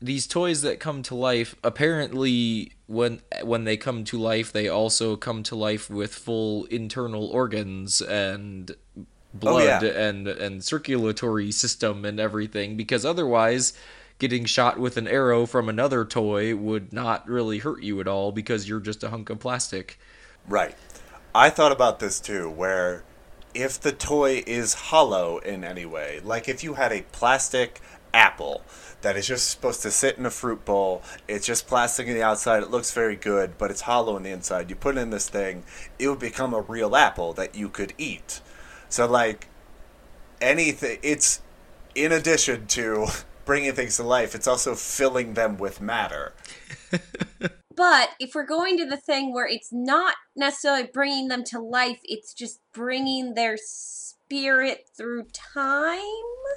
these toys that come to life apparently when when they come to life they also come to life with full internal organs and oh, blood yeah. and and circulatory system and everything because otherwise getting shot with an arrow from another toy would not really hurt you at all because you're just a hunk of plastic. Right. I thought about this too, where if the toy is hollow in any way, like if you had a plastic apple that is just supposed to sit in a fruit bowl, it's just plastic on the outside, it looks very good, but it's hollow on the inside. You put it in this thing, it would become a real apple that you could eat. So, like, anything, it's in addition to <laughs> bringing things to life, it's also filling them with matter. <laughs> But if we're going to the thing where it's not necessarily bringing them to life, it's just bringing their spirit through time,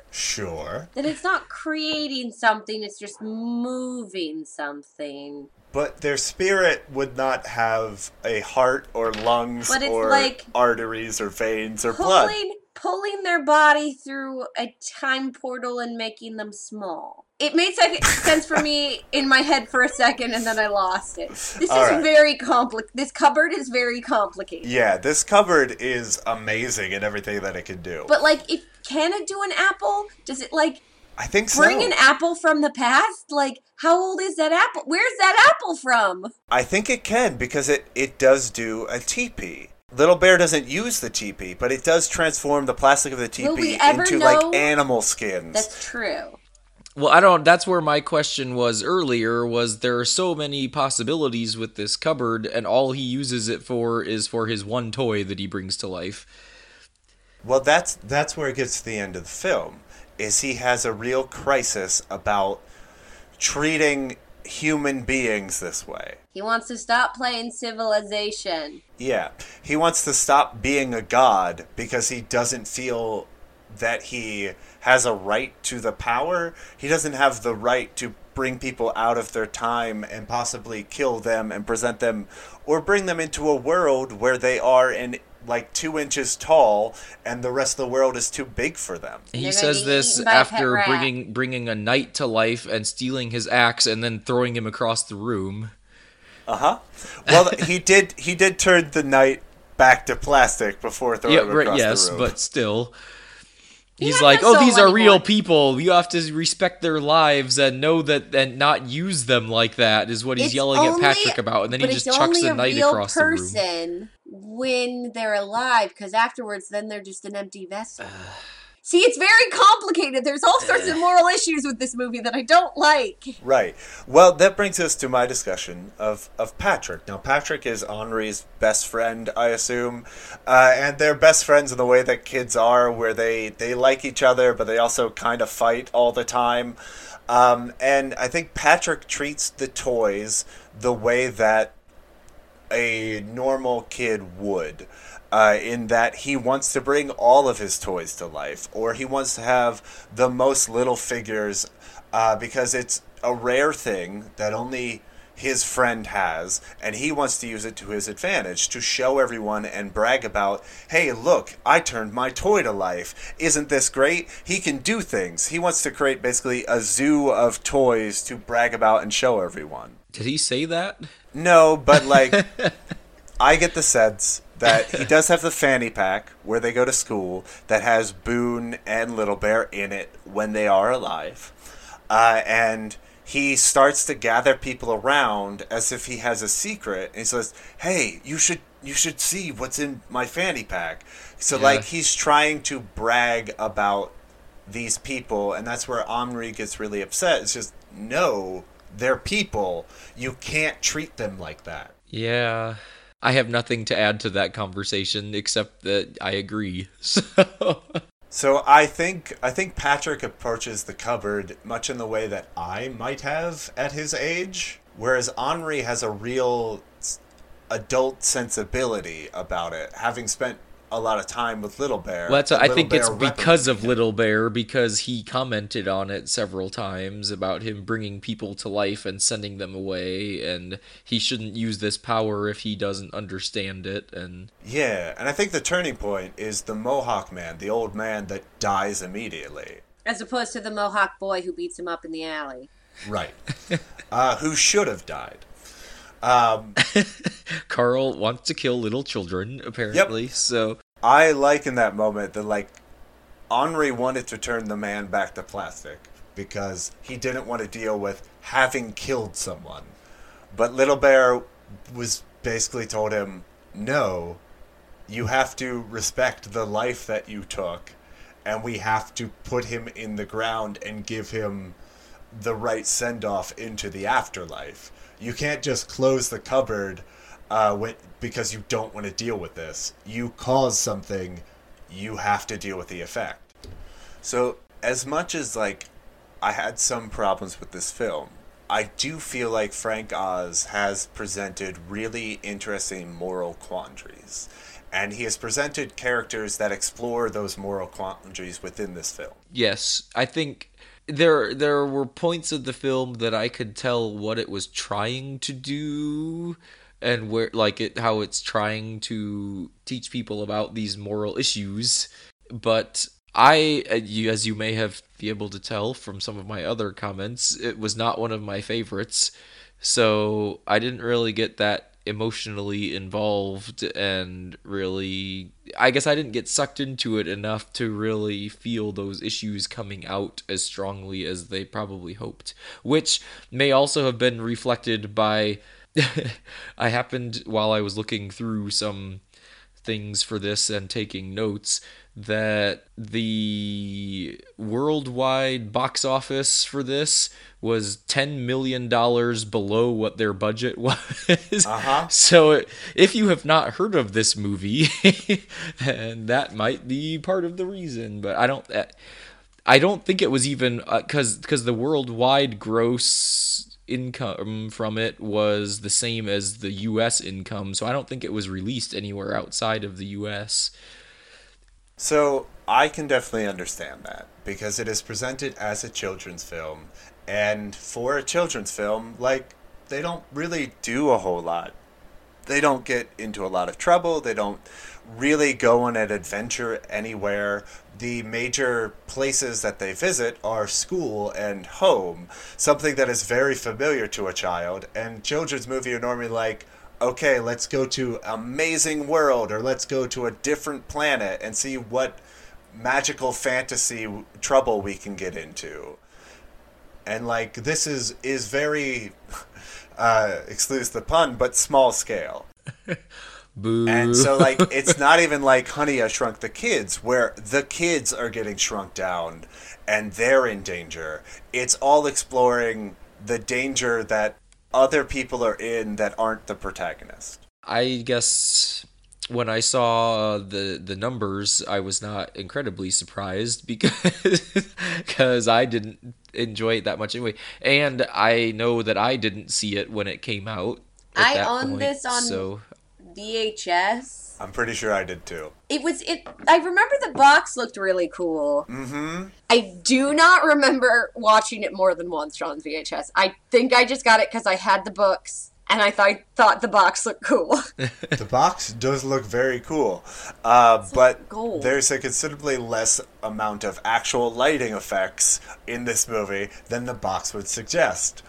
Sure. then it's not creating something, it's just moving something. But their spirit would not have a heart or lungs or like arteries or veins or blood. Pulling, pulling their body through a time portal and making them small. It made sense for me in my head for a second, and then I lost it. This All is right. very complicated. This cupboard is very complicated. Yeah, this cupboard is amazing in everything that it can do. But like, if can it do an apple? Does it like I think so. bring an apple from the past? Like, how old is that apple? Where's that apple from? I think it can because it, it does do a teepee. Little Bear doesn't use the teepee, but it does transform the plastic of the teepee into like animal skins. That's true. Well, I don't. That's where my question was earlier. Was there are so many possibilities with this cupboard, and all he uses it for is for his one toy that he brings to life. Well, that's that's where it gets to the end of the film. Is he has a real crisis about treating human beings this way. He wants to stop playing Civilization. Yeah, he wants to stop being a god because he doesn't feel that he has a right to the power. He doesn't have the right to bring people out of their time and possibly kill them and present them or bring them into a world where they are in like two inches tall and the rest of the world is too big for them. He They're gonna says this eaten by a pet after bringing bringing a knight to life and stealing his axe and then throwing him across the room. Uh huh. Well, <laughs> he did. He did turn the knight back to plastic before throwing yeah, him right, yes, the room. but still. He He's like, "Oh, these soul are real anymore." people. You have to respect their lives and know that and not use them like that." Is what he's It's yelling only- at Patrick about, and then he just chucks only a a knight real across the room. person when they're alive, because afterwards, then they're just an empty vessel. See, it's very complicated. There's all sorts of moral issues with this movie that I don't like. Right. Well, that brings us to my discussion of, of Patrick. Now, Patrick is Henri's best friend, I assume, uh, and they're best friends in the way that kids are, where they, they like each other, but they also kind of fight all the time. Um, and I think Patrick treats the toys the way that a normal kid would. Uh, in that he wants to bring all of his toys to life, or he wants to have the most little figures, uh, because it's a rare thing that only his friend has, and he wants to use it to his advantage to show everyone and brag about, hey, look, I turned my toy to life. Isn't this great? He can do things. He wants to create basically a zoo of toys to brag about and show everyone. Did he say that? No, but like, <laughs> I get the sense that he <laughs> does have the fanny pack where they go to school that has Boone and Little Bear in it when they are alive. Uh, and he starts to gather people around as if he has a secret and he says hey you should you should see what's in my fanny pack so Yeah. like he's trying to brag about these people and that's where Omri gets really upset it's just no they're people you can't treat them like that Yeah. I have nothing to add to that conversation except that I agree. <laughs> So So I think I think Patrick approaches the cupboard much in the way that I might have at his age, whereas Henri has a real adult sensibility about it, having spent a lot of time with Little Bear. Well, that's, and I Little think it's because of him. Little Bear because he commented on it several times about him bringing people to life and sending them away, and he shouldn't use this power if he doesn't understand it. And Yeah, and I think the turning point is the Mohawk man, the old man that dies immediately. As opposed to the Mohawk boy who beats him up in the alley. Right. <laughs> uh, who should have died. Um, <laughs> Carl wants to kill little children apparently. So I like in that moment that like Henri wanted to turn the man back to plastic because he didn't want to deal with having killed someone. But Little Bear was basically told him, "No, you have to respect the life that you took and we have to put him in the ground and give him the right send off into the afterlife. You can't just close the cupboard uh, when, because you don't want to deal with this. You cause something, you have to deal with the effect. So, as much as like I had some problems with this film, I do feel like Frank Oz has presented really interesting moral quandaries. And he has presented characters that explore those moral quandaries within this film. yes, I think there there were points of the film that I could tell what it was trying to do and where like it how it's trying to teach people about these moral issues. But I uh, as you may have be able to tell from some of my other comments it was not one of my favorites. So I didn't really get that emotionally involved and really I guess I didn't get sucked into it enough to really feel those issues coming out as strongly as they probably hoped which may also have been reflected by <laughs> I happened while I was looking through some things for this and taking notes that the worldwide box office for this was 10 million dollars below what their budget <laughs> was. Uh-huh. So if you have not heard of this movie, <laughs> then that might be part of the reason, but I don't I don't think it was even because because the worldwide gross income from it was the same as the U.S. income, so I don't think it was released anywhere outside of the U.S. So I can definitely understand that because it is presented as a children's film, and for a children's film, like they don't really do a whole lot. They don't get into a lot of trouble. They don't really go on an adventure anywhere. The major places that they visit are school and home, something that is very familiar to a child. And children's movies are normally like, okay, let's go to amazing world or let's go to a different planet and see what magical fantasy trouble we can get into. And like this is is very <laughs> uh excuse the pun, but small scale. <laughs> Boo. And so like it's <laughs> not even like Honey I Shrunk the Kids where the kids are getting shrunk down and they're in danger. It's all exploring the danger that other people are in that aren't the protagonist. I guess when I saw uh, the the numbers, I was not incredibly surprised <laughs> because because I didn't enjoy it that much anyway, and I know that I didn't see it when it came out. at I that own point, this on so VHS. I'm pretty sure I did too. It was it. I remember the box looked really cool. Mm-hmm. I do not remember watching it more than once on VHS. I think I just got it because I had the books and I thought thought the box looked cool. <laughs> The box does look very cool, uh, but gold. there's a considerably less amount of actual lighting effects in this movie than the box would suggest.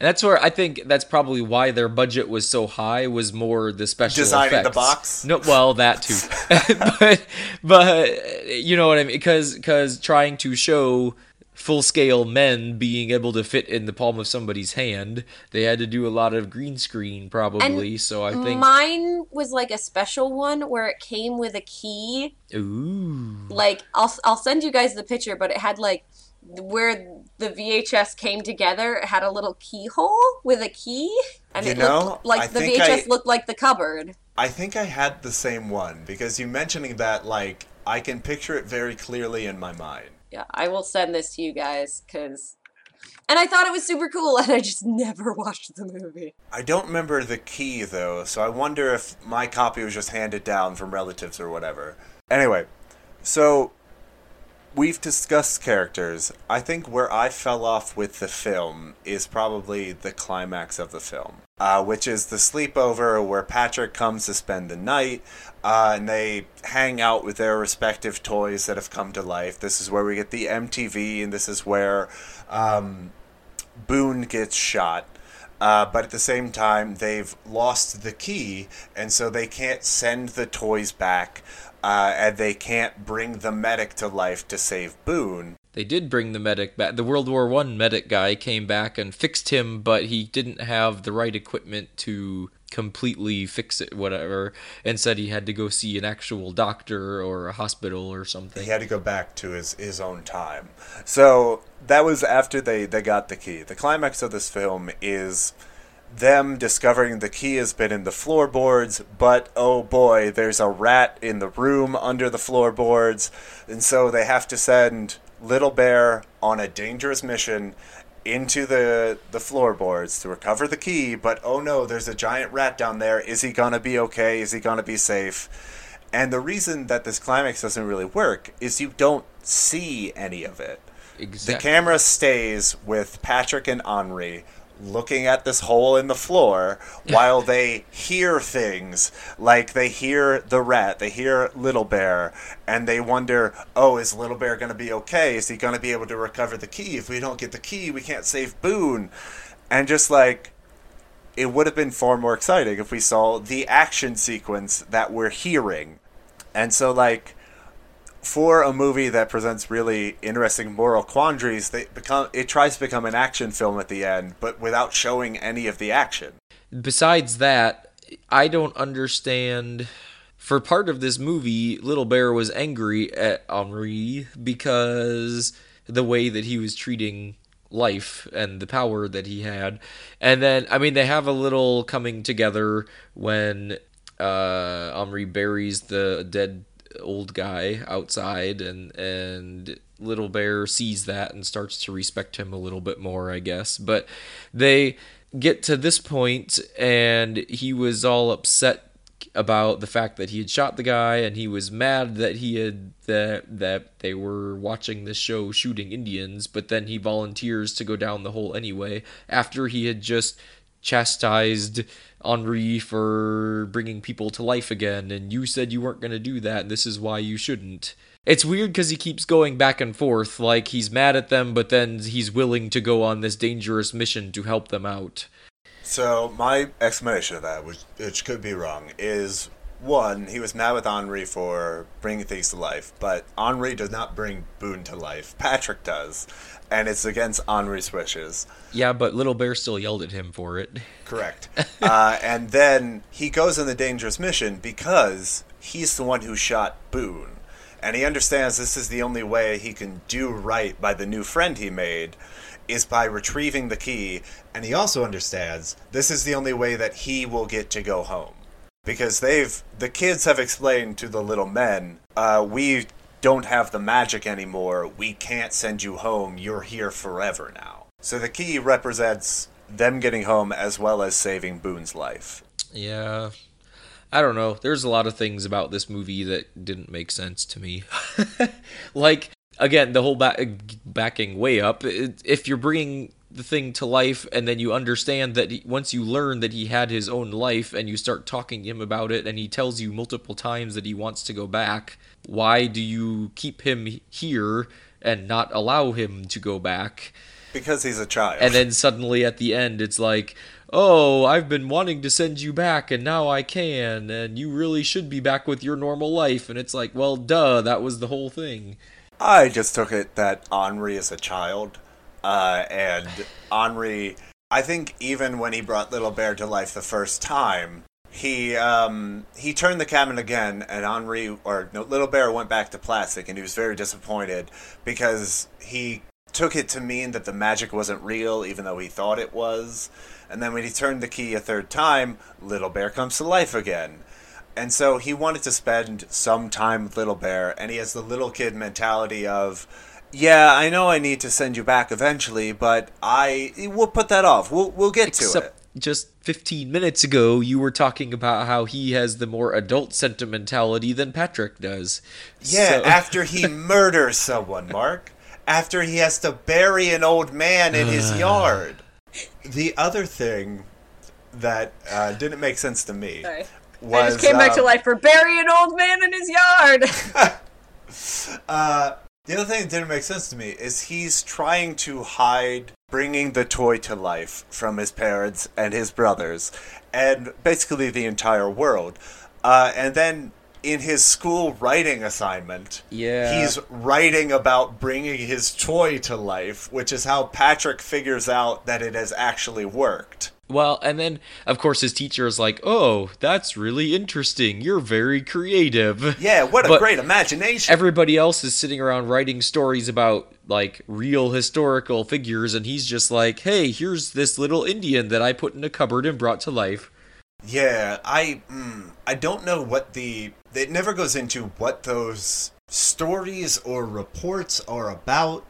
And that's where I think that's probably why their budget was so high was more the special Designing the box? No, well that too, <laughs> but but you know what I mean because because trying to show full scale men being able to fit in the palm of somebody's hand, they had to do a lot of green screen probably. so I think Mine was like a special one where it came with a key. ooh Like I'll I'll send you guys the picture, but it had like where the VHS came together. It had a little keyhole with a key, and You it know, looked like I the VHS I- looked like the cupboard. I think I had the same one because you mentioning that, like, I can picture it very clearly in my mind. Yeah, I will send this to you guys because. And I thought it was super cool, <laughs> and I just never watched the movie. I don't remember the key though, so I wonder if my copy was just handed down from relatives or whatever. Anyway, so we've discussed characters. I think where I fell off with the film is probably the climax of the film, uh, which is the sleepover where Patrick comes to spend the night. Uh, and they hang out with their respective toys that have come to life. This is where we get the MTV, and this is where um, Boone gets shot. Uh, but at the same time, they've lost the key, and so they can't send the toys back, uh, and they can't bring the medic to life to save Boone. They did bring the medic back. The World War One medic guy came back and fixed him, but he didn't have the right equipment to completely fix it, whatever, and said he had to go see an actual doctor or a hospital or something. He had to go back to his, his own time. So that was after they, they got the key. The climax of this film is them discovering the key has been in the floorboards, but oh boy, there's a rat in the room under the floorboards, and so they have to send Little Bear on a dangerous mission into the the floorboards to recover the key, but oh no, there's a giant rat down there. Is he gonna be okay? Is he gonna be safe? And the reason that this climax doesn't really work is you don't see any of it. exactly. The camera stays with Patrick and Henri looking at this hole in the floor <laughs> while they hear things like they hear the rat, they hear Little Bear, and they wonder, oh, is Little Bear going to be okay? Is he going to be able to recover the key? If we don't get the key, we can't save Boone. And just like, it would have been far more exciting if we saw the action sequence that we're hearing. And so, like, for a movie that presents really interesting moral quandaries, they become it tries to become an action film at the end, but without showing any of the action. Besides that, I don't understand. For part of this movie, Little Bear was angry at Henri because the way that he was treating life and the power that he had. And then, I mean, they have a little coming together when uh, Henri buries the dead old guy outside, and and Little Bear sees that and starts to respect him a little bit more, I guess. But they get to this point, and he was all upset about the fact that he had shot the guy and he was mad that he had that that they were watching this show shooting Indians but then he volunteers to go down the hole anyway after he had just chastised Henri for bringing people to life again and you said you weren't going to do that and this is why you shouldn't. It's weird because he keeps going back and forth like he's mad at them but then he's willing to go on this dangerous mission to help them out. So my explanation of that, which which could be wrong, is one, he was mad with Henri for bringing things to life, but Henri does not bring Boone to life. Patrick does, and it's against Henri's wishes. yeah but little bear still yelled at him for it Correct. <laughs> uh, and then he goes on the dangerous mission because he's the one who shot Boone. And he understands this is the only way he can do right by the new friend he made is by retrieving the key. And he also understands this is the only way that he will get to go home. Because they've, the kids have explained to the little men, uh, we don't have the magic anymore. We can't send you home. You're here forever now. So the key represents them getting home as well as saving Boone's life. Yeah. I don't know. There's a lot of things about this movie that didn't make sense to me. <laughs> like again, the whole back, backing way up. If you're bringing the thing to life and then you understand that he, once you learn that he had his own life and you start talking to him about it and he tells you multiple times that he wants to go back, why do you keep him here and not allow him to go back? Because he's a child. And then suddenly at the end it's like, oh, I've been wanting to send you back and now I can, and you really should be back with your normal life. And it's like, well, duh, that was the whole thing. I just took it that Henri is a child. Uh, and Henri, I think even when he brought Little Bear to life the first time, he um, he turned the cabinet again, and Henri or no, Little Bear went back to plastic, and he was very disappointed because he took it to mean that the magic wasn't real, even though he thought it was. And then when he turned the key a third time, Little Bear comes to life again. And so he wanted to spend some time with Little Bear, and he has the little kid mentality of, yeah, I know I need to send you back eventually, but I we'll put that off. We'll we'll get Except to it. Just 15 minutes ago, you were talking about how he has the more adult sentimentality than Patrick does. Yeah, So- <laughs> after he murders someone, Mark. After he has to bury an old man in his yard. The other thing that uh, didn't make sense to me Sorry. was I just came back to um, life for bury an old man in his yard. <laughs> Uh, the other thing that didn't make sense to me is he's trying to hide bringing the toy to life from his parents and his brothers, and basically the entire world. Uh, and then in his school writing assignment, Yeah. he's writing about bringing his toy to life, which is how Patrick figures out that it has actually worked. Well, and then, of course, his teacher is like, oh, that's really interesting. You're very creative. Yeah, what a But great imagination! Everybody else is sitting around writing stories about, like, real historical figures, and he's just like, hey, here's this little Indian that I put in a cupboard and brought to life. Yeah, I mm, I don't know what the it never goes into what those stories or reports are about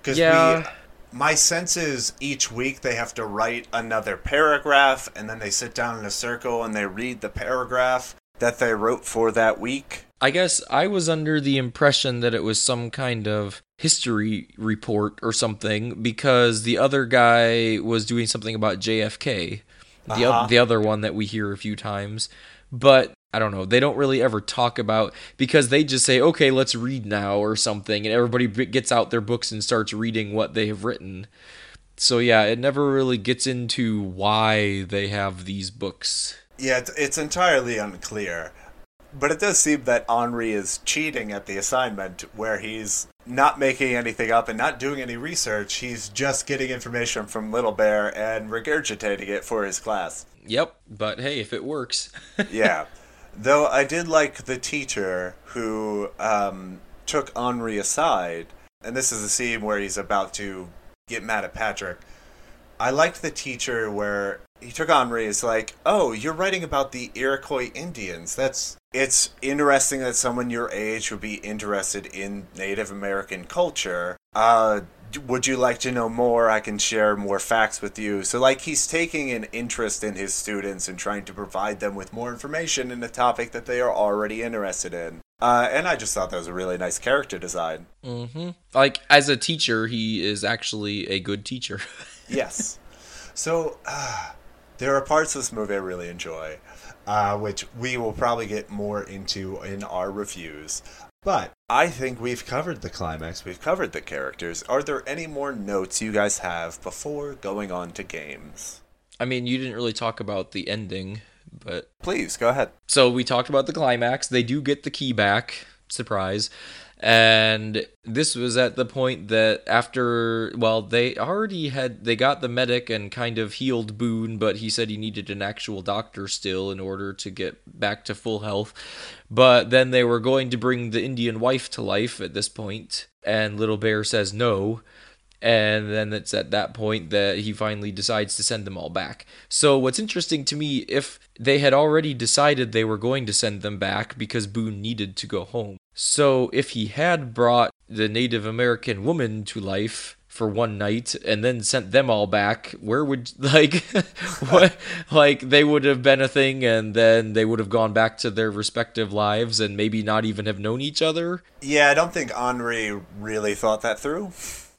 because Yeah. we my sense is each week they have to write another paragraph and then they sit down in a circle and they read the paragraph that they wrote for that week. I guess I was under the impression that it was some kind of history report or something because the other guy was doing something about JFK, the, Uh-huh. the other one that we hear a few times. But I don't know, they don't really ever talk about because they just say, okay, let's read now or something, and everybody b- gets out their books and starts reading what they have written. So yeah, it never really gets into why they have these books. Yeah, it's, it's entirely unclear. But it does seem that Omri is cheating at the assignment where he's not making anything up and not doing any research. He's just getting information from Little Bear and regurgitating it for his class. Yep, but hey, if it works. <laughs> Yeah. Though I did like the teacher who um, took Omri aside, and this is a scene where he's about to get mad at Patrick. I liked the teacher where he took Omri as like, "Oh, you're writing about the Iroquois Indians. That's it's interesting that someone your age would be interested in Native American culture. Uh, would you like to know more? I can share more facts with you." So like he's taking an interest in his students and trying to provide them with more information in a topic that they are already interested in. Uh, and I just thought that was a really nice character design. hmm Like as a teacher, he is actually a good teacher. <laughs> yes. So uh, there are parts of this movie I really enjoy, uh, which we will probably get more into in our reviews. But I think we've covered the climax, we've covered the characters. Are there any more notes you guys have before going on to games? I mean, you didn't really talk about the ending, but Please go ahead. so we talked about the climax. They do get the key back, surprise. And this was at the point that after, well, they already had, they got the medic and kind of healed Boone, but he said he needed an actual doctor still in order to get back to full health. But then they were going to bring the Indian wife to life at this point, and Little Bear says no. And then it's at that point that he finally decides to send them all back. So, what's interesting to me, if they had already decided they were going to send them back because Boone needed to go home. So, if he had brought the Native American woman to life for one night and then sent them all back, where would <laughs> like what like they would have been a thing and then they would have gone back to their respective lives and maybe not even have known each other? Yeah, I don't think Omri really thought that through.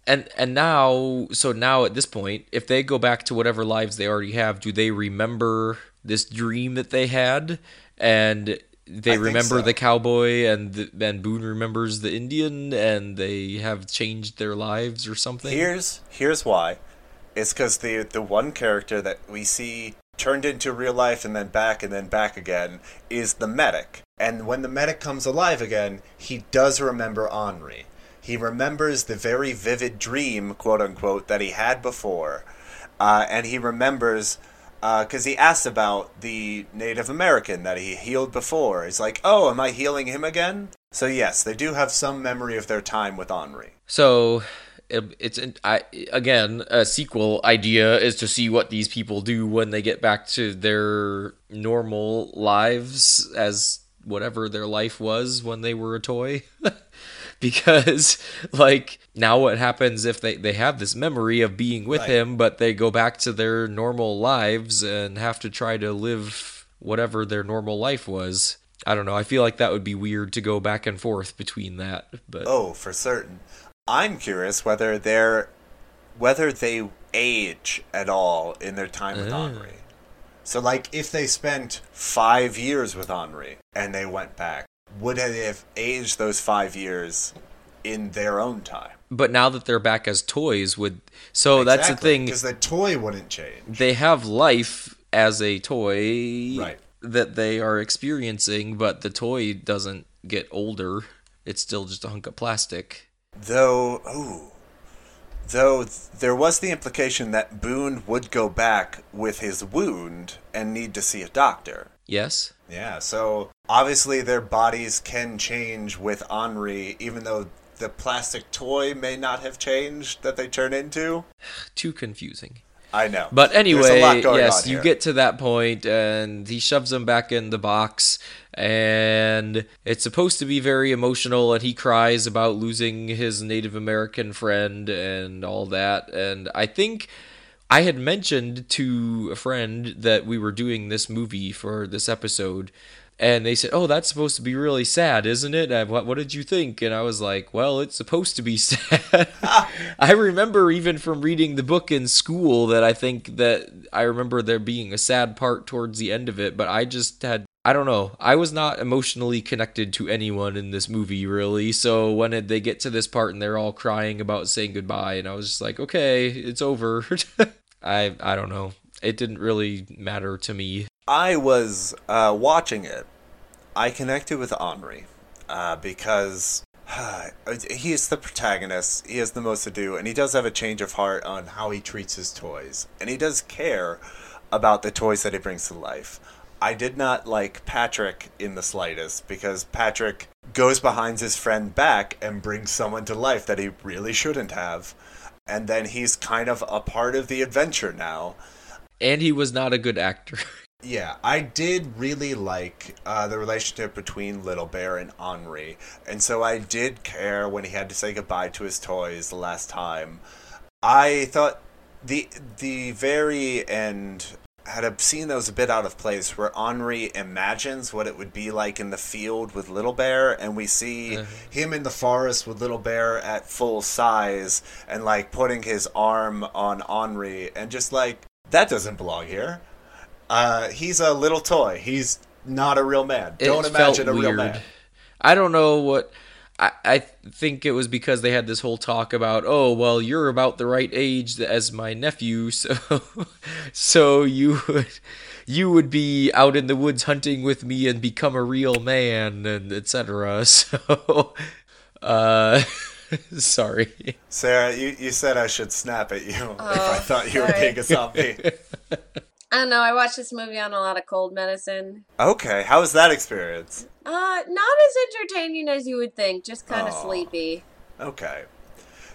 And and now so now at this point, if they go back to whatever lives they already have, do they remember this dream that they had and they I remember so. the cowboy and the, and Boone remembers the Indian and they have changed their lives or something? Here's here's why. It's because the the one character that we see turned into real life and then back and then back again is the medic. And when the medic comes alive again, he does remember Omri. He remembers the very vivid dream, quote unquote, that he had before, uh, and he remembers because he asked about the Native American that he healed before. He's like, "Oh, am I healing him again?" So yes, they do have some memory of their time with Omri. So it- it's I again a sequel idea is to see what these people do when they get back to their normal lives as whatever their life was when they were a toy. <laughs> <laughs> because like now what happens if they they have this memory of being with Right. him but they go back to their normal lives and have to try to live whatever their normal life was. I don't know. I feel like that would be weird to go back and forth between that, but Oh, for certain. I'm curious whether they're whether they age at all in their time with Ah. Omri. So, like, if they spent five years with Omri and they went back, would have aged those five years in their own time? But now that they're back as toys, would so that's the thing. because the toy wouldn't change. They have life as a toy Right. that they are experiencing, but the toy doesn't get older. It's still just a hunk of plastic. Though, ooh, though there was the implication that Boone would go back with his wound and need to see a doctor. Yes. Yeah, so obviously their bodies can change with Omri, even though the plastic toy may not have changed that they turn into. <sighs> Too confusing. I know. But anyway, yes, you get to that point, and he shoves him back in the box, and it's supposed to be very emotional, and he cries about losing his Native American friend and all that. And I think I had mentioned to a friend that we were doing this movie for this episode. And they said, "Oh, that's supposed to be really sad, isn't it?" What, what did you think? And I was like, "Well, it's supposed to be <laughs> sad." <laughs> I remember even from reading the book in school that I think that I remember there being a sad part towards the end of it, but I just had I don't know. I was not emotionally connected to anyone in this movie really. So when it, they get to this part and they're all crying about saying goodbye and I was just like, "Okay, it's over." <laughs> I I don't know. It didn't really matter to me. I was uh, watching it. I connected with Omri uh, because <sighs> he is the protagonist. He has the most to do, and he does have a change of heart on how he treats his toys, and he does care about the toys that he brings to life. I did not like Patrick in the slightest because Patrick goes behind his friend back and brings someone to life that he really shouldn't have. And then he's kind of a part of the adventure now. And he was not a good actor. <laughs> Yeah, I did really like uh, the relationship between Little Bear and Omri, and so I did care when he had to say goodbye to his toys the last time. I thought the the very end had a scene that was a bit out of place where Omri imagines what it would be like in the field with Little Bear, and we see him in the forest with Little Bear at full size and like putting his arm on Omri, and just like that doesn't belong here. Uh, he's a little toy. He's not a real man. Don't imagine a real man. I don't know what. I, I think it was because they had this whole talk about, oh well, you're about the right age as my nephew, <laughs> so so you would you would be out in the woods hunting with me and become a real man and etc. <laughs> So, uh, <laughs> sorry. Sarah, you, you said I should snap at you if Oh, I thought you were being a zombie. I don't know. I watched this movie on a lot of cold medicine. okay, how was that experience? Uh, not as entertaining as you would think. Just kind of Aw. sleepy. Okay.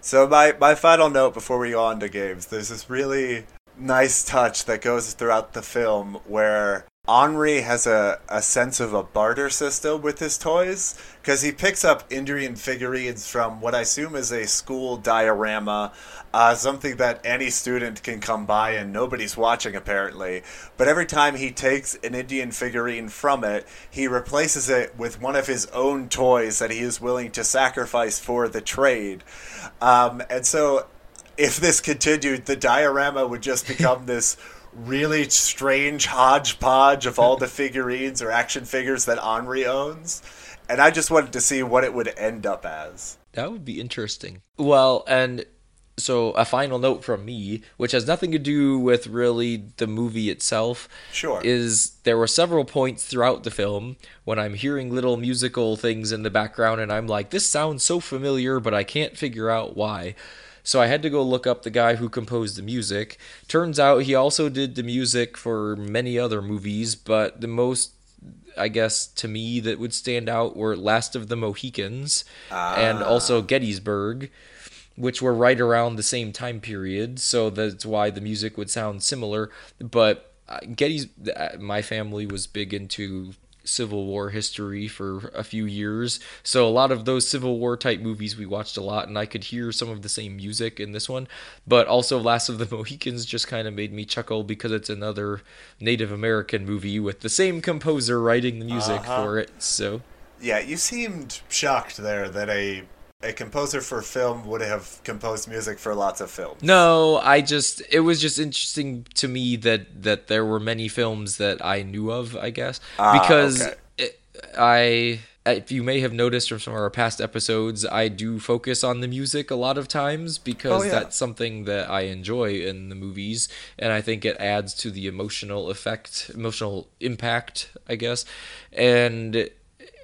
So my my final note before we go on to games, there's this really nice touch that goes throughout the film where Omri has a, a sense of a barter system with his toys because he picks up Indian figurines from what I assume is a school diorama, uh, something that any student can come by and nobody's watching apparently. But every time he takes an Indian figurine from it, he replaces it with one of his own toys that he is willing to sacrifice for the trade. Um, and so, if this continued, the diorama would just <laughs> become this really strange hodgepodge of all the <laughs> figurines or action figures that Omri owns. And I just wanted to see what it would end up as. That would be interesting. Well, and so a final note from me, which has nothing to do with really the movie itself, Sure. is there were several points throughout the film when I'm hearing little musical things in the background and I'm like, this sounds so familiar, but I can't figure out why. So I had to go look up the guy who composed the music. Turns out he also did the music for many other movies, but the most I guess to me that would stand out were Last of the Mohicans and also Gettysburg, which were right around the same time period. So that's why the music would sound similar. But uh, Getty's, uh, my family was big into Civil War history for a few years. So a lot of those Civil War type movies we watched a lot, and I could hear some of the same music in this one. But also, Last of the <laughs> Mohicans just kind of made me chuckle because it's another Native American movie with the same composer writing the music uh-huh. for it. So Yeah, you seemed shocked there that a a composer for film would have composed music for lots of films. no, I just it was just interesting to me that that there were many films that I knew of. I guess Ah, because okay. it, I. If you may have noticed from some of our past episodes, I do focus on the music a lot of times because Oh, yeah. that's something that I enjoy in the movies, and I think it adds to the emotional effect, emotional impact, I guess. And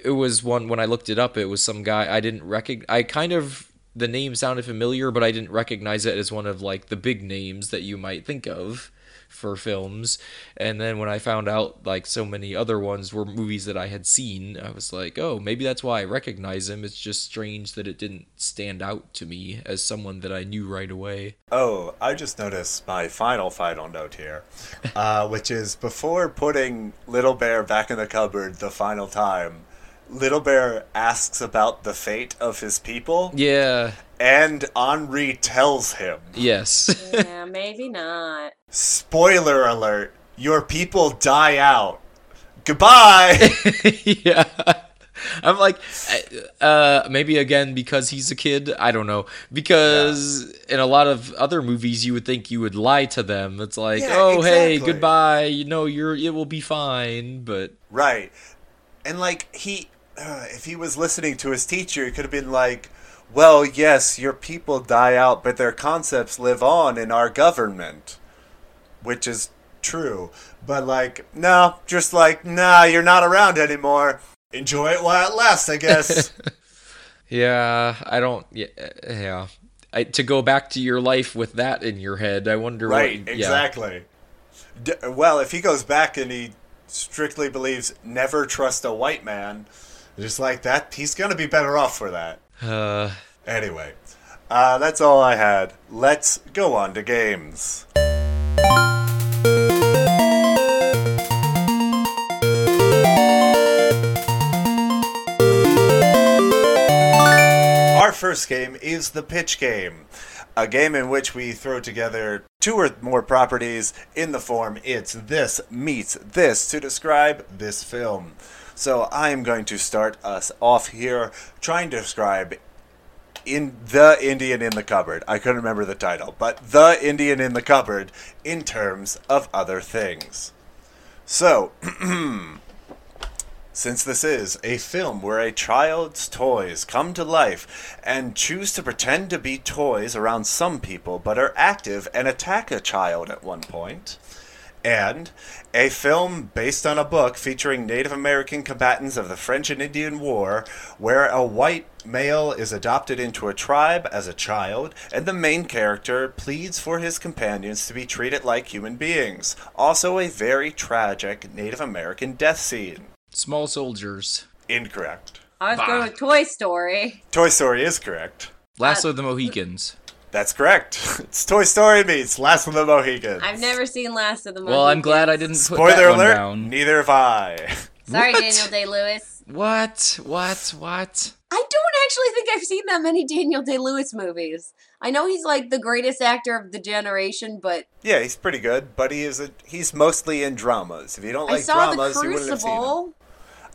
it was one when I looked it up. It was some guy I didn't recognize. I kind of the name sounded familiar, but I didn't recognize it as one of like the big names that you might think of for films. And then when I found out like so many other ones were movies that I had seen, I was like, oh, maybe that's why I recognize him. It's just strange that it didn't stand out to me as someone that I knew right away. Oh, I just noticed my final final note here, uh, <laughs> which is before putting Little Bear back in the cupboard the final time, Little Bear asks about the fate of his people, Yeah. and Omri tells him, Yes. <laughs> yeah, maybe not. "Spoiler alert: Your people die out. Goodbye." <laughs> yeah. I'm like, uh, maybe again because he's a kid. I don't know. Because in a lot of other movies, you would think you would lie to them. It's like, Yeah, oh, hey, goodbye. You know, you're it will be fine. But Right. And like he uh, <clears throat> if he was listening to his teacher, he could have been like, "Well, yes, your people die out, but their concepts live on in our government." Which is true. But like, no, just like, "Nah, you're not around anymore. Enjoy it while it lasts, I guess." <laughs> yeah, I don't. Yeah, yeah. I, to go back to your life with that in your head, I wonder. right, what, yeah. exactly. D- well, if he goes back and he strictly believes never trust a white man, just like that, he's going to be better off for that. Uh, Anyway, uh, that's all I had. Let's go on to games. Our first game is the pitch game, a game in which we throw together two or more properties in the form it's this meets this to describe this film. So I am going to start us off here trying to describe in the Indian in the cupboard. I couldn't remember the title, but the Indian in the cupboard in terms of other things. So, <clears throat> since this is a film where a child's toys come to life and choose to pretend to be toys around some people but are active and attack a child at one point, and a film based on a book featuring Native American combatants of the French and Indian War, where a white male is adopted into a tribe as a child, and the main character pleads for his companions to be treated like human beings. Also, a very tragic Native American death scene. small soldiers. Incorrect. I was going with Toy Story. Toy Story is correct. Last of uh, the Mohicans. That's correct. <laughs> It's Toy Story meets Last of the Mohicans. I've never seen Last of the Mohicans. Well, I'm glad I didn't put Spoiler that one alert. down. Neither have I. <laughs> Sorry, What? Daniel Day Lewis. What? What? What? I don't actually think I've seen that many Daniel Day Lewis movies. I know he's like the greatest actor of the generation, but Yeah, he's pretty good, but he is a, he's mostly in dramas. If you don't I like saw dramas, you wouldn't have seen him. Crucible.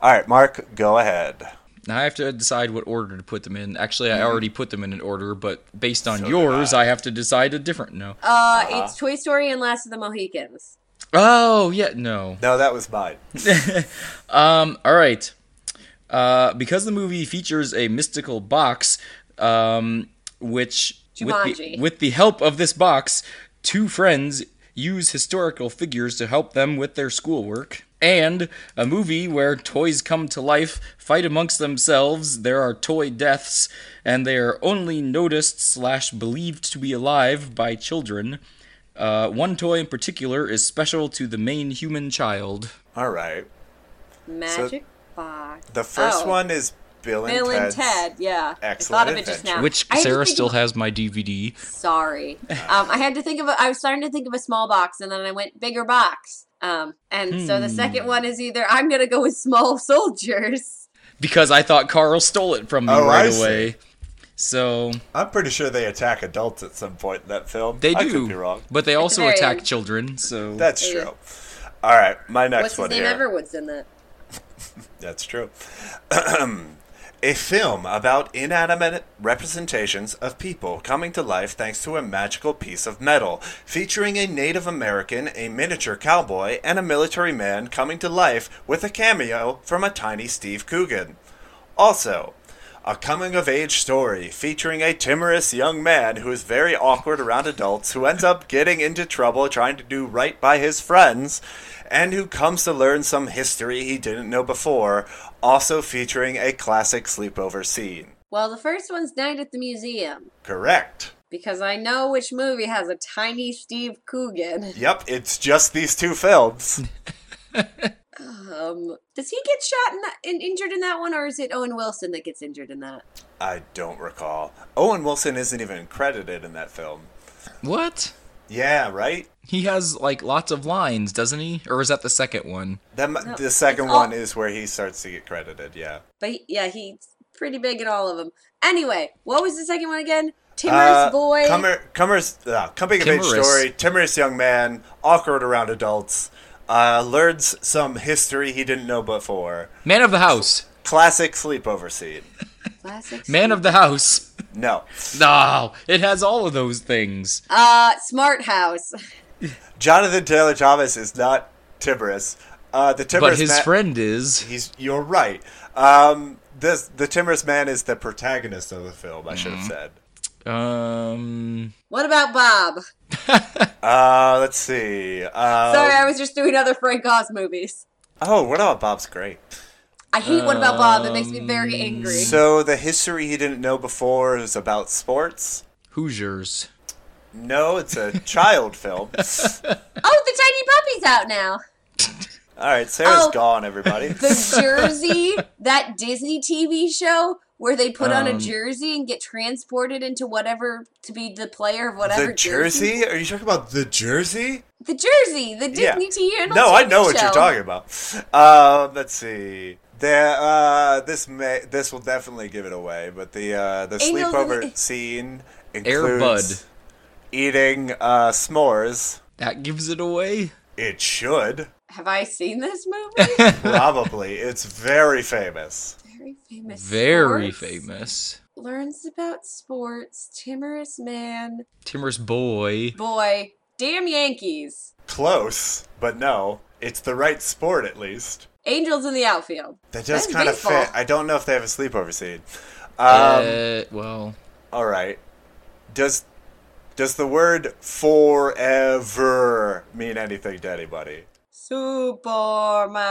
All right, Mark, go ahead. Now I have to decide what order to put them in. Actually, I already put them in an order, but based on So yours, I. I have to decide a different no. Uh, it's Toy Story and Last of the Mohicans. Oh, yeah, no. No, that was mine. <laughs> <laughs> Um, all right. Uh, because the movie features a mystical box, um, which with the, with the help of this box, two friends use historical figures to help them with their schoolwork. And a movie where toys come to life, fight amongst themselves, there are toy deaths, and they are only noticed slash believed to be alive by children. Uh, one toy in particular is special to the main human child. All right. Magic Box. The first Oh, one is Bill and Bill and Ted's Ted. Yeah, I Excellent thought of it just now. Which I had to Sarah still of- has my DVD. Sorry, <laughs> um, I had to think of. A, I was starting to think of a small box, and then I went bigger box. Um, and so the Hmm. second one is either I'm gonna go with small <laughs> soldiers. because I thought Carl stole it from me Oh, I right see. away. So I'm pretty sure they attack adults at some point in that film. they I do, could be wrong. but they also very attack end. children. So That's Yeah. true. All right, my next What's his name? here. Everwood's in that. <laughs> That's true. <clears throat> a film about inanimate representations of people coming to life thanks to a magical piece of metal, featuring a Native American, a miniature cowboy, and a military man coming to life with a cameo from a tiny Steve Coogan. Also, a coming of age story featuring a timorous young man who is very awkward around adults, who ends up getting into trouble trying to do right by his friends, and who comes to learn some history he didn't know before, also featuring a classic sleepover scene. Well, the first one's Night at the Museum Correct. because I know which movie has a tiny Steve Coogan. Yep, it's just these two films. <laughs> Um, does he get shot in that, in, injured in that one, or is it Owen Wilson that gets injured in that? I don't recall. Owen Wilson isn't even credited in that film. what? Yeah, right? He has like lots of lines, doesn't he? Or is that the second one? That, No, the second all- one is where he starts to get credited, yeah. But he, yeah, he's pretty big in all of them. Anyway, what was the second one again? Timorous Uh, boy. Comer, Comer's, uh, coming of age Timorous. story. Timorous young man, awkward around adults, uh, learns some history he didn't know before. Man of the house. Classic sleepover scene. <laughs> Classic Man of the house. No. No, it has all of those things. Uh, Smart House. <laughs> Jonathan Taylor Thomas is not timorous. Uh, the timorous But his ma- friend is. He's. You're right. Um, this the timorous man is the protagonist of the film. I should have said. Um. What about Bob? <laughs> Uh, let's see. Uh, Sorry, I was just doing other Frank Oz movies. Oh, what about Bob's great? I hate What About Bob. It makes me very angry. So the history he didn't know before is about sports. Hoosiers. No, it's a child film. <laughs> Oh, the tiny puppy's out now. All right, Sarah's Oh. gone. Everybody. The Jersey, that Disney TV show where they put on a Um, jersey and get transported into whatever to be the player of whatever The Jersey? Are you talking about the Jersey? The Jersey, the Yeah. Disney Channel. No, I TV know what show. you're talking about. Um, let's see. There, uh, this may this will definitely give it away, but the uh, the Angels sleepover in <laughs> the- scene Air includes eating uh, s'mores. That gives it away. It should Have I seen this movie? <laughs> probably. it's very famous. Very famous. Very sports. famous. Learns about sports. Timorous man. Timorous boy. Boy. Damn Yankees. Close, but no. It's the right sport, at least. Angels in the outfield. That That's does kind of fit. I don't know if they have a sleepover scene. Um, uh, well, All right. Does does the word forever mean anything to anybody? Superman.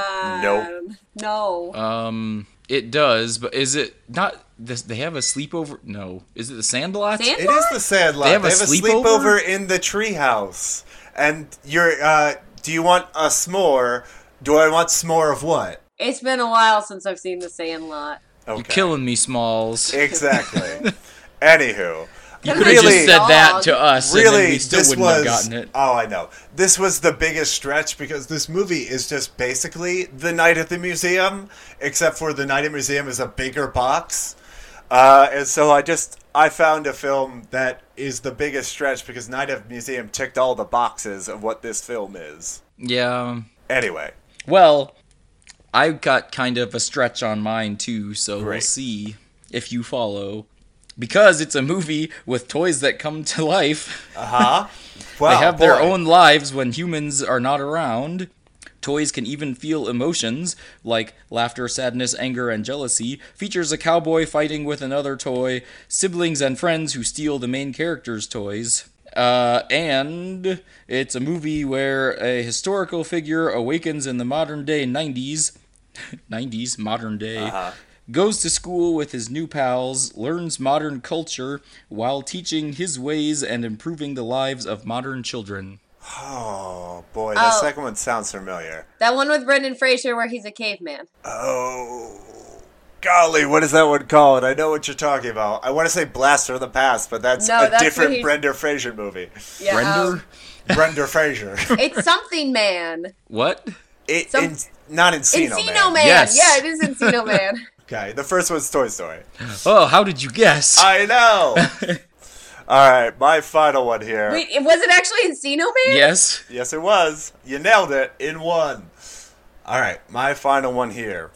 Nope. No. um, it does, but is it not? This, they have a sleepover. No, is it the Sandlot? Sand- It is the Sandlot. They have a sleepover? sleepover in the treehouse. And you're uh do you want a s'more? Do I want s'more of what? it's been a while since I've seen The Sandlot. Okay. You're killing me, Smalls. Exactly. <laughs> Anywho, You Come could have Really? just said that to us, and then really we still this wouldn't was have gotten it. oh i know this was the biggest stretch because this movie is just basically the night at the museum except for the night at the museum is a bigger box uh, and so i just i found a film that is the biggest stretch because night at the museum ticked all the boxes of what this film is Yeah. anyway Well, I've got kind of a stretch on mine too, so we'll see if you follow. Because it's a movie with toys that come to life. uh-huh <laughs> well, they have their own lives when humans are not around. Toys can even feel emotions like laughter, sadness, anger, and jealousy. Features a cowboy fighting with another toy, siblings and friends who steal the main character's toys. Uh, and it's a movie where a historical figure awakens in the modern day 90s. 90s, <laughs> modern day. Uh-huh. Goes to school with his new pals, learns modern culture while teaching his ways and improving the lives of modern children. oh boy that Oh. second one sounds familiar That one with Brendan Fraser where he's a caveman. Oh, golly, what is that one called? I know what you're talking about. I want to say Blaster of the Past, but that's No, a that's different what he's- Brenda Fraser movie. Yeah. Brender? um, Brenda Fraser. <laughs> it's something man. What? It, Some- in, not Encino, Encino Man. Man. Yes. Yeah, it is Encino Man. <laughs> Okay, the first one's Toy Story. Oh, how did you guess? <laughs> I know. <laughs> All right, my final one here. Wait, it was it actually Encino Man? yes. Yes, it was. You nailed it in one. All right, my final one here.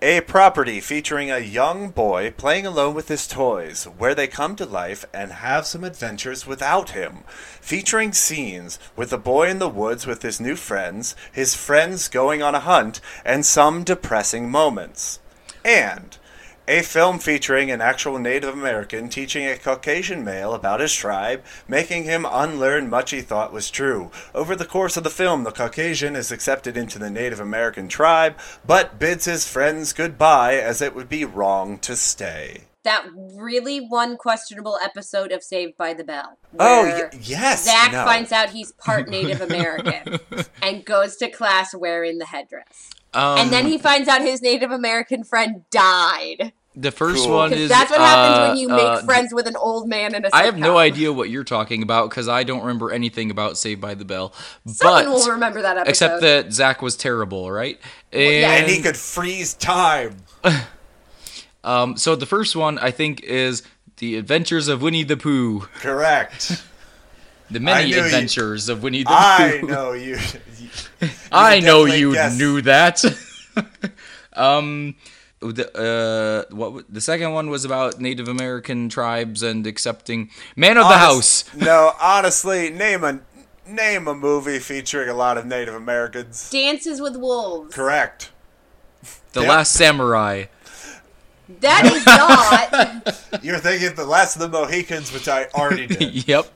A property featuring a young boy playing alone with his toys, where they come to life and have some adventures without him. Featuring scenes with the boy in the woods with his new friends, his friends going on a hunt, and some depressing moments. And a film featuring an actual Native American teaching a Caucasian male about his tribe, making him unlearn much he thought was true. Over the course of the film, the Caucasian is accepted into the Native American tribe, but bids his friends goodbye as it would be wrong to stay. That really one questionable episode of Saved by the Bell. Oh, y- yes. Zach no. finds out he's part Native American <laughs> and goes to class wearing the headdress. Um, and then he finds out his Native American friend died. the first Cool. one Because is that's what happens when uh, you make uh, friends with an old man in I have no idea what you're talking about because I don't remember anything about Saved by the Bell. Someone but will remember that episode. except that Zach was terrible, right? And, yeah. And he could freeze time. <laughs> um, so the first one I think is the Adventures of Winnie the Pooh. Correct. The many knew you- adventures of Winnie the Pooh. I know you. <laughs> I know you guessed. knew that. <laughs> um, the uh, what w- the second one was about Native American tribes and accepting man of the house. <laughs> No, honestly, name a name a movie featuring a lot of Native Americans. Dances with Wolves. Correct. The Yep. Last Samurai. That is not. You're thinking the Last of the Mohicans, which I already did. yep.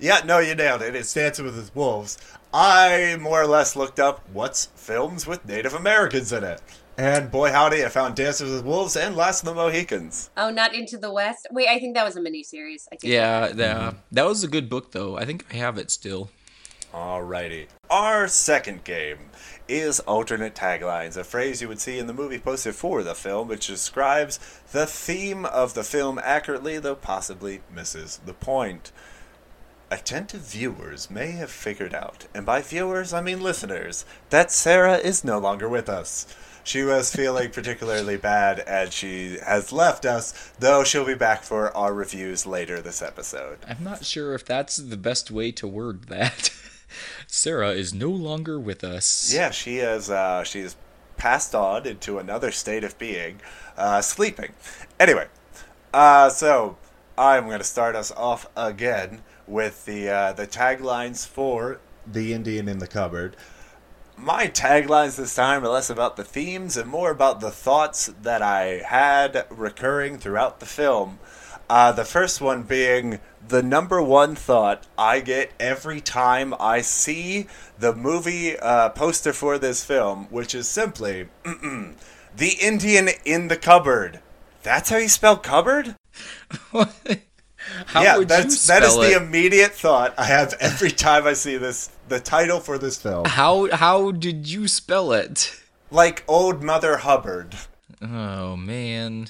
yeah, no, you nailed it. It's Dancing with His Wolves. I more or less looked up what's films with Native Americans in it. And boy howdy, I found Dancing with Wolves and Last of the Mohicans. oh, not Into the West. Wait, I think that was a miniseries. I think Yeah, yeah. That was a good book though. I think I have it still. Alrighty. Our second game is alternate taglines, a phrase you would see in the movie posted for the film, which describes the theme of the film accurately, though possibly misses the point. Attentive viewers may have figured out, and by viewers I mean listeners, that Sarah is no longer with us. She was feeling <laughs> particularly bad and she has left us, though she'll be back for our reviews later this episode. I'm not sure if that's the best way to word that. <laughs> Sarah is no longer with us. Yeah, she has. Uh, she's passed on into another state of being, uh, sleeping. Anyway, uh, so I'm going to start us off again with the uh, the taglines for the Indian in the cupboard. My taglines this time are less about the themes and more about the thoughts that I had recurring throughout the film. Uh, the first one being the number one thought I get every time I see the movie uh, poster for this film, which is simply <clears throat> the Indian in the cupboard. That's how you spell cupboard? <laughs> How yeah, that's that is spell the immediate thought I have every time I see this the title for this film. How how did you spell it? Like old Mother Hubbard. Oh man.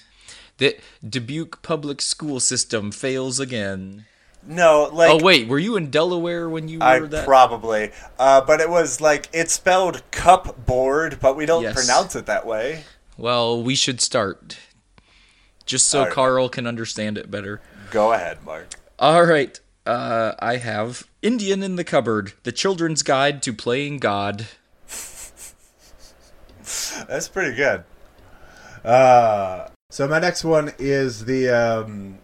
The Dubuque public school system fails again. No, like oh wait, were you in Delaware when you were I that? probably, uh, but it was like it's spelled cupboard, but we don't Yes. pronounce it that way. well, we should start. Just so Alright. Carl can understand it better. Go ahead, Mark. All right. Uh, I have Indian in the Cupboard: The Children's Guide to Playing God. That's pretty good. Uh, so my next one is the um,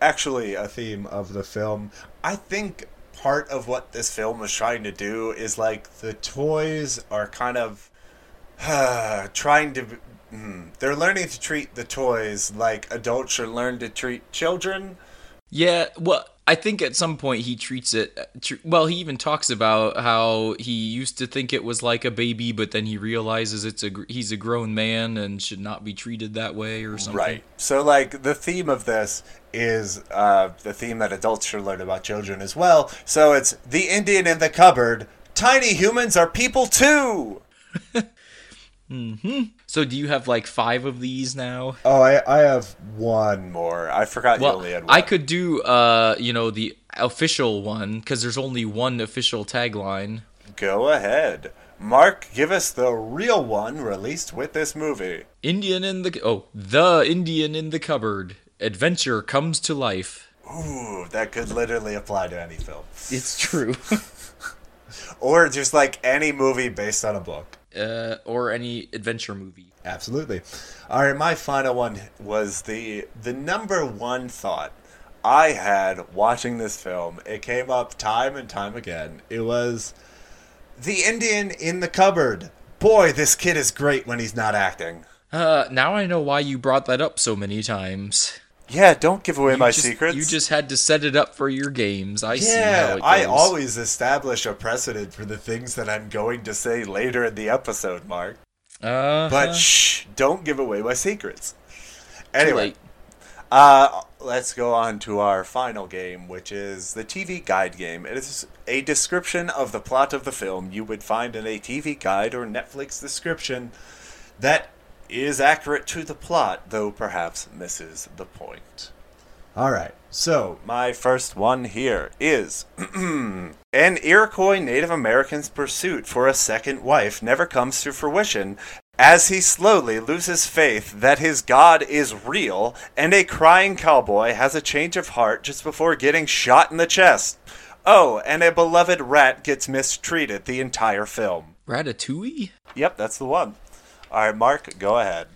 actually a theme of the film. I think part of what this film was trying to do is like the toys are kind of <sighs> trying to. hmm, they're learning to treat the toys like adults should learn to treat children. Yeah, well, I think at some point he treats it. tr- Well, he even talks about how he used to think it was like a baby, but then he realizes it's a gr- he's a grown man and should not be treated that way or something. Right. So, like, the theme of this is uh, the theme that adults should learn about children as well. So, it's the Indian in the cupboard. Tiny humans are people too. <laughs> So, do you have like five of these now? Oh, I, I have one more. I forgot you only had one. I could do, uh, you know, the official one because there's only one official tagline. Go ahead. Mark, give us the real one released with this movie. Indian in the oh, the Indian in the cupboard. Adventure comes to life. Ooh, that could literally apply to any film. It's true. <laughs> Or just like any movie based on a book. Uh, or any adventure movie. Absolutely. All right, my final one was the the number one thought I had watching this film. It came up time and time again. It was the Indian in the cupboard. Boy, this kid is great when he's not acting. Uh, now I know why you brought that up so many times. Yeah, don't give away You my just- secrets. You just had to set it up for your games. I see how yeah, it goes. I always establish a precedent for the things that I'm going to say later in the episode, Mark. Uh, But shh, don't give away my secrets. Anyway. Uh, let's go on to our final game, which is the TV guide game. It is a description of the plot of the film you would find in a TV guide or Netflix description that is accurate to the plot, though perhaps misses the point. All right. So, my first one here is <clears throat> An Iroquois Native American's pursuit for a second wife never comes to fruition as he slowly loses faith that his God is real, and a crying cowboy has a change of heart just before getting shot in the chest. Oh, and a beloved rat gets mistreated the entire film. Ratatouille? Yep, that's the one. All right, Mark, go ahead.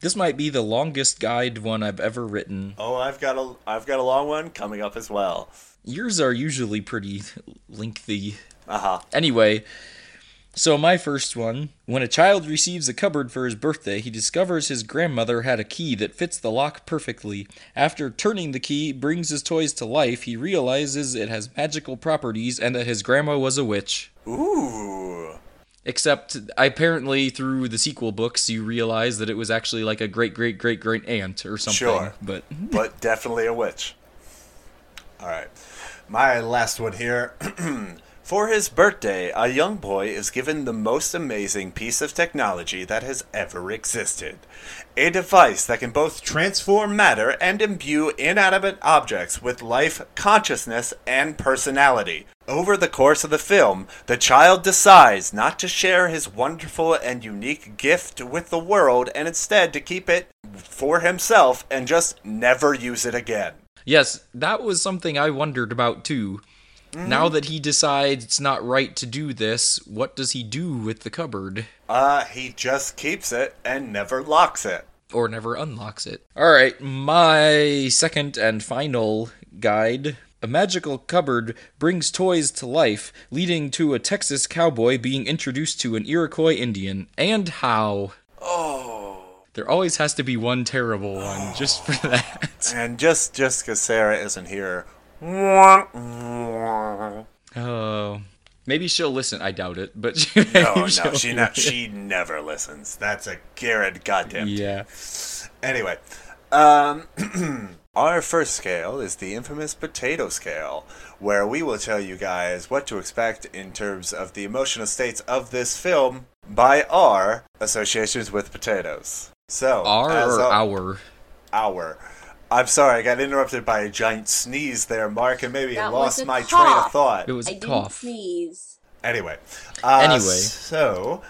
This might be the longest guide one I've ever written. Oh, I've got a I've got a long one coming up as well. Yours are usually pretty <laughs> lengthy. Uh huh. Anyway, so my first one. When a child receives a cupboard for his birthday, he discovers his grandmother had a key that fits the lock perfectly. After turning the key brings his toys to life, he realizes it has magical properties and that his grandma was a witch. Ooh. Except, apparently, through the sequel books, you realize that it was actually like a great, great, great, great aunt or something. Sure. But <laughs> but definitely a witch. All right. My last one here. <clears throat> For his birthday, a young boy is given the most amazing piece of technology that has ever existed. A device that can both transform matter and imbue inanimate objects with life, consciousness, and personality. Over the course of the film, the child decides not to share his wonderful and unique gift with the world and instead to keep it for himself and just never use it again. yes, that was something I wondered about too. Now that he decides it's not right to do this, what does he do with the cupboard? Uh, he just keeps it and never locks it. Or never unlocks it. Alright, my second and final guide. A magical cupboard brings toys to life, leading to a Texas cowboy being introduced to an Iroquois Indian. And how? Oh. There always has to be one terrible one, just for that. And just just because Sarah isn't here. No, Oh. Maybe she'll listen. I doubt it, but <laughs> no, she'll she she never listens. That's a Garrett goddamn. Yeah. Anyway, um, <clears throat> our first scale is the infamous potato scale, where we will tell you guys what to expect in terms of the emotional states of this film by our associations with potatoes. So, Our or a- our? Hour. I'm sorry, I got interrupted by a giant sneeze there, Mark, and maybe I That was lost a my train of thought. It was I a didn't cough. sneeze. Anyway. Uh, Anyway. So,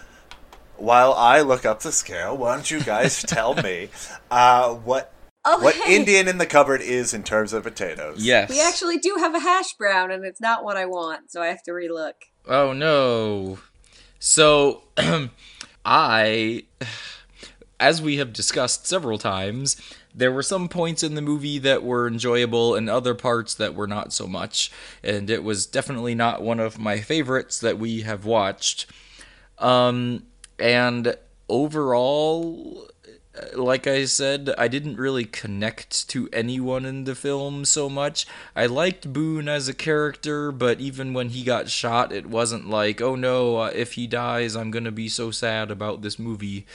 while I look up the scale, why don't you guys <laughs> tell me uh, what Okay. what Indian in the cupboard is in terms of potatoes? Yes. We actually do have a hash brown, and it's not what I want, so I have to relook. Oh no. So <clears throat> I <sighs> as we have discussed several times, there were some points in the movie that were enjoyable and other parts that were not so much, and it was definitely not one of my favorites that we have watched. Um and overall like I said, I didn't really connect to anyone in the film so much. I liked Boone as a character, but even when he got shot, it wasn't like, oh no, uh, if he dies, I'm gonna be so sad about this movie.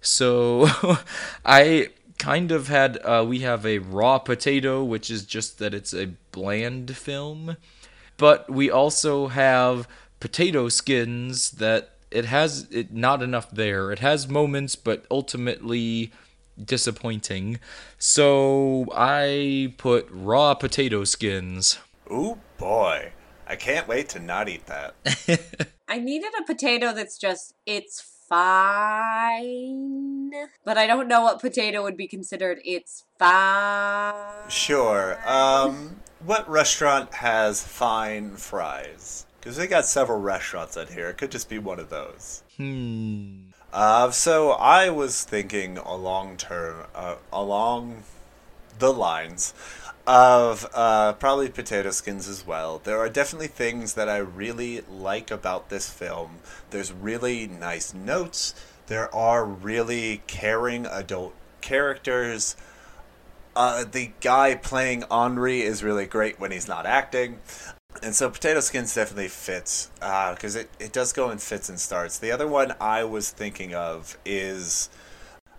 So <laughs> I kind of had, uh, we have a raw potato, which is just that it's a bland film, but we also have potato skins that it has it not enough there. It has moments, but ultimately disappointing. So I put raw potato skins. Ooh boy, I can't wait to not eat that. <laughs> I needed a potato that's just, it's fine. But I don't know what potato would be considered it's fine. Sure. Um, what restaurant has fine fries? Because they got several restaurants out here. It could just be one of those. Hmm. Uh, so I was thinking a long term, uh, along the lines of uh, probably potato skins as well. There are definitely things that I really like about this film. There's really nice notes. There are really caring adult characters. Uh, the guy playing Henri is really great when he's not acting. And so Potato Skins definitely fits because it, it does go in fits and starts. The other one I was thinking of is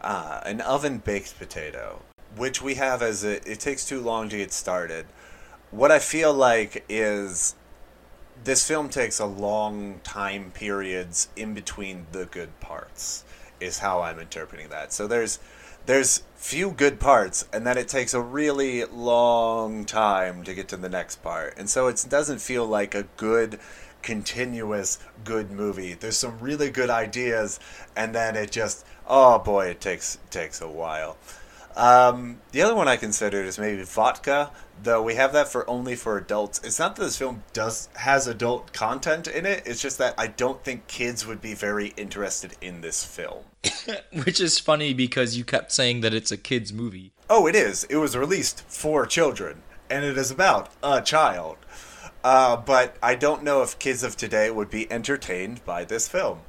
uh, an oven baked potato, which we have as it takes too long to get started. What I feel like is this film takes a long time periods in between the good parts is how I'm interpreting that. So there's there's few good parts and then it takes a really long time to get to the next part. And so it doesn't feel like a good continuous good movie. There's some really good ideas and then it just oh boy, it takes takes a while. Um, the other one I considered is maybe vodka, though we have that for only for adults. It's not that this film does has adult content in it. It's just that I don't think kids would be very interested in this film. <coughs> Which is funny because you kept saying that it's a kids movie. Oh, it is. It was released for children, and it is about a child. Uh, but I don't know if kids of today would be entertained by this film.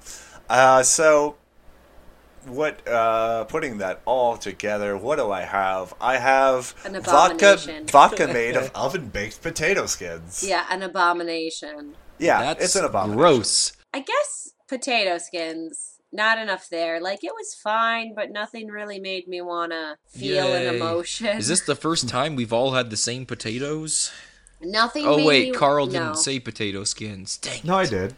Uh, so, what? Uh, putting that all together, what do I have? I have An vodka, vodka <laughs> made of <laughs> oven baked potato skins. Yeah, an abomination. yeah, That's it's an abomination. gross. I guess potato skins. Not enough there. Like it was fine, but nothing really made me wanna feel an emotion. Is this the first time we've all had the same potatoes? nothing? Oh made wait, me- Carl no. didn't say potato skins. Dang. No, I did.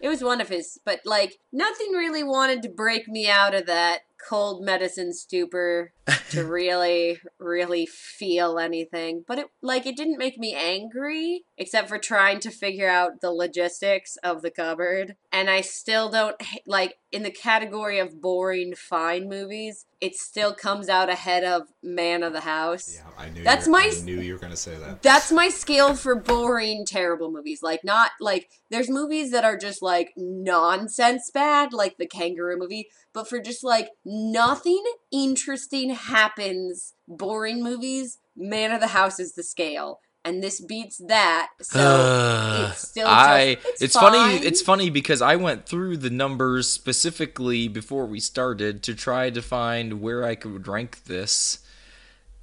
It was one of his, but like nothing really wanted to break me out of that cold medicine stupor to <laughs> really, really feel anything. But it like it didn't make me angry, except for trying to figure out the logistics of the cupboard. And I still don't like in the category of boring fine movies. It still comes out ahead of Man of the House. Yeah, I knew. That's my I knew you were gonna say that. That's my scale for boring, terrible movies. Like, not like there's movies that are just like nonsense bad, like the kangaroo movie, but for just like nothing interesting happens, boring movies, Man of the House is the scale. And this beats that, so Ugh. it's still just, I it's, it's funny it's funny because I went through the numbers specifically before we started to try to find where I could rank this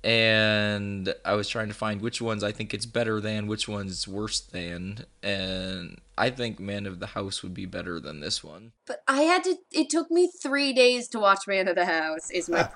and I was trying to find which ones I think it's better than which ones worse than and I think Man of the House would be better than this one. But I had to. It took me three days to watch Man of the House. Is my. Ah.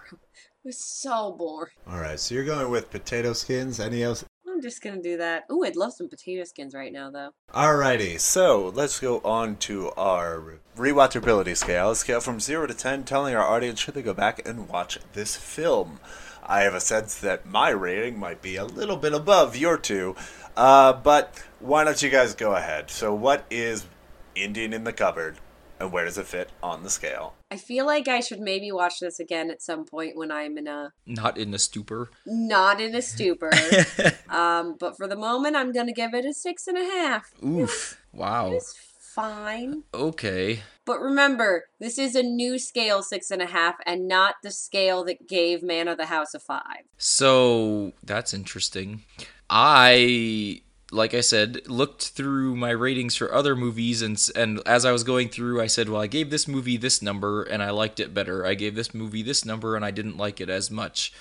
Was so boring. All right, so you're going with potato skins. Any else? I'm just gonna do that. Ooh, I'd love some potato skins right now, though. Alrighty, so let's go on to our rewatchability scale. A scale from 0 to 10, telling our audience should they go back and watch this film. I have a sense that my rating might be a little bit above your two. Uh, but why don't you guys go ahead? So, what is Indian in the Cupboard, and where does it fit on the scale? I feel like I should maybe watch this again at some point when I'm in a Not in a stupor. not in a stupor. <laughs> um, but for the moment, I'm gonna give it a six and a half. Oof. Wow. It's fine. Okay. But remember, this is a new scale six and a half, and not the scale that gave Man of the House a five. So that's interesting. I like I said, looked through my ratings for other movies, and and as I was going through, I said, well, I gave this movie this number, and I liked it better. I gave this movie this number, and I didn't like it as much.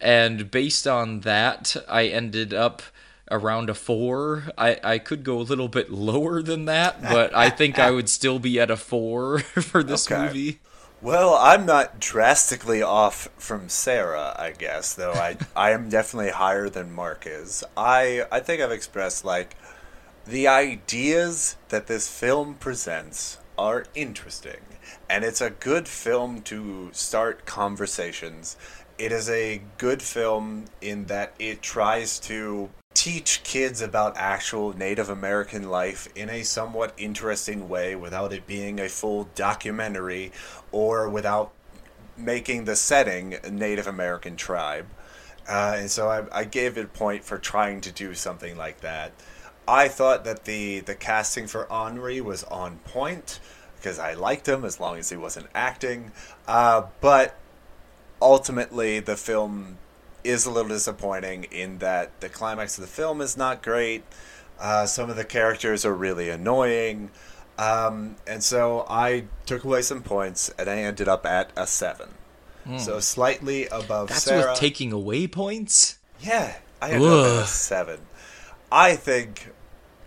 And based on that, I ended up around a four. I I could go a little bit lower than that, but I think I would still be at a four <laughs> for this Okay. movie. Well, I'm not drastically off from Sarah, I guess, though I <laughs> I am definitely higher than Mark is. I I think I've expressed like the ideas that this film presents are interesting, and it's a good film to start conversations. It is a good film in that it tries to teach kids about actual Native American life in a somewhat interesting way without it being a full documentary or without making the setting a Native American tribe. Uh, and so I, I gave it a point for trying to do something like that. I thought that the, the casting for Henri was on point because I liked him as long as he wasn't acting. Uh, but ultimately, the film is a little disappointing in that the climax of the film is not great. Uh, some of the characters are really annoying. Um, and so I took away some points and I ended up at a 7. So slightly above That's Sarah. with taking away points. Yeah, I ended up at a seven. I think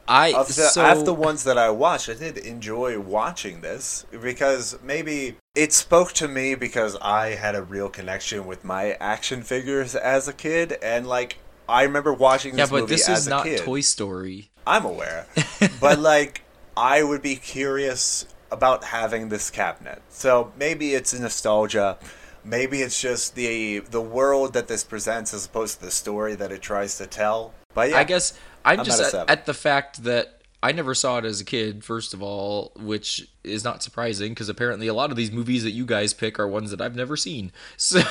I of the so of the ones that I watched, I did enjoy watching this because maybe it spoke to me because I had a real connection with my action figures as a kid, and like I remember watching yeah, this but movie this as is a not kid. Toy Story. I'm aware, <laughs> but like I would be curious about having this cabinet. So maybe it's nostalgia. Maybe it's just the the world that this presents as opposed to the story that it tries to tell. But yeah, I guess I'm, I'm just at a at, seven. at the fact that I never saw it as a kid, first of all, which is not surprising because apparently a lot of these movies that you guys pick are ones that I've never seen. <laughs> So,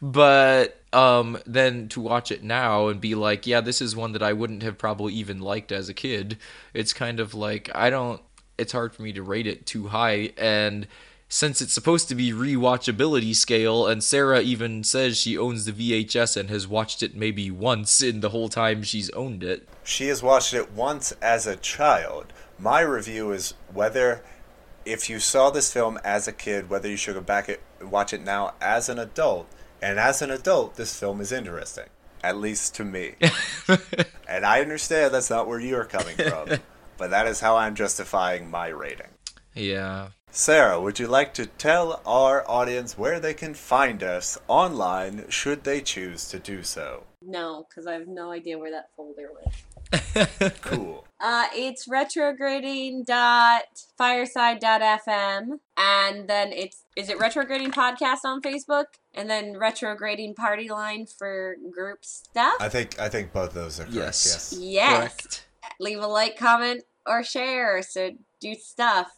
but um, then to watch it now and be like, yeah, this is one that I wouldn't have probably even liked as a kid. It's kind of like I don't. It's hard for me to rate it too high and. Since it's supposed to be rewatchability scale, and Sarah even says she owns the VHS and has watched it maybe once in the whole time she's owned it. she has watched it once as a child. My review is whether if you saw this film as a kid, whether you should go back and watch it now as an adult. And as an adult, this film is interesting, at least to me. <laughs> and I understand that's not where you're coming from, <laughs> but that is how I'm justifying my rating. Yeah. Sarah, would you like to tell our audience where they can find us online should they choose to do so? No, because I have no idea where that folder went. <laughs> Cool. Uh, it's retrograding.fireside.fm, and then it's is it retrograding podcast on Facebook, and then retrograding party line for group stuff. I think I think both of those are correct. Yes. Yes. yes, Correct. leave a like, comment, or share. So do stuff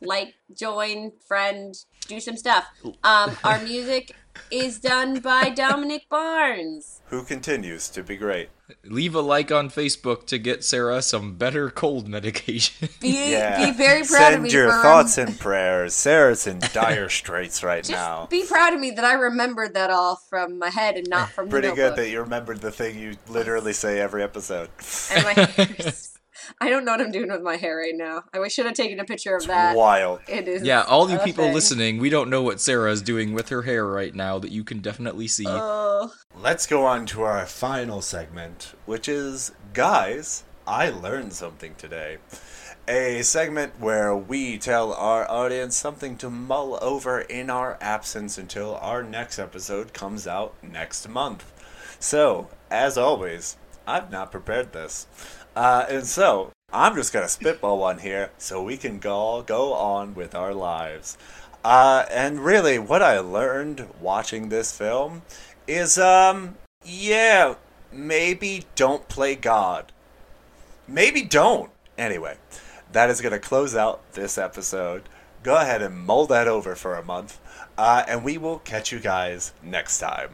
like, join, friend, do some stuff. Um, our music is done by Dominic Barnes. Who continues to be great. Leave a like on Facebook to get Sarah some better cold medication. <laughs> Be, Yeah. be very proud Send of me your for thoughts and prayers. Sarah's in dire straits right Just now. be proud of me that I remembered that all from my head and not from Pretty the good that you remembered the thing you literally say every episode. And my <laughs> hair's- <laughs> I don't know what I'm doing with my hair right now. I should have taken a picture of that. Wild. It is. yeah, all you people thing. listening, we don't know what Sarah is doing with her hair right now that you can definitely see. Oh, Let's go on to our final segment, which is Guys, I learned something today. A segment where we tell our audience something to mull over in our absence until our next episode comes out next month. So, as always, I've not prepared this. Uh, and so, I'm just to spitball one here so we can go, go on with our lives. Uh, and really, what I learned watching this film is um yeah, maybe don't play God. Maybe don't. Anyway, that is to close out this episode. Go ahead and mull that over for a month, uh, and we will catch you guys next time.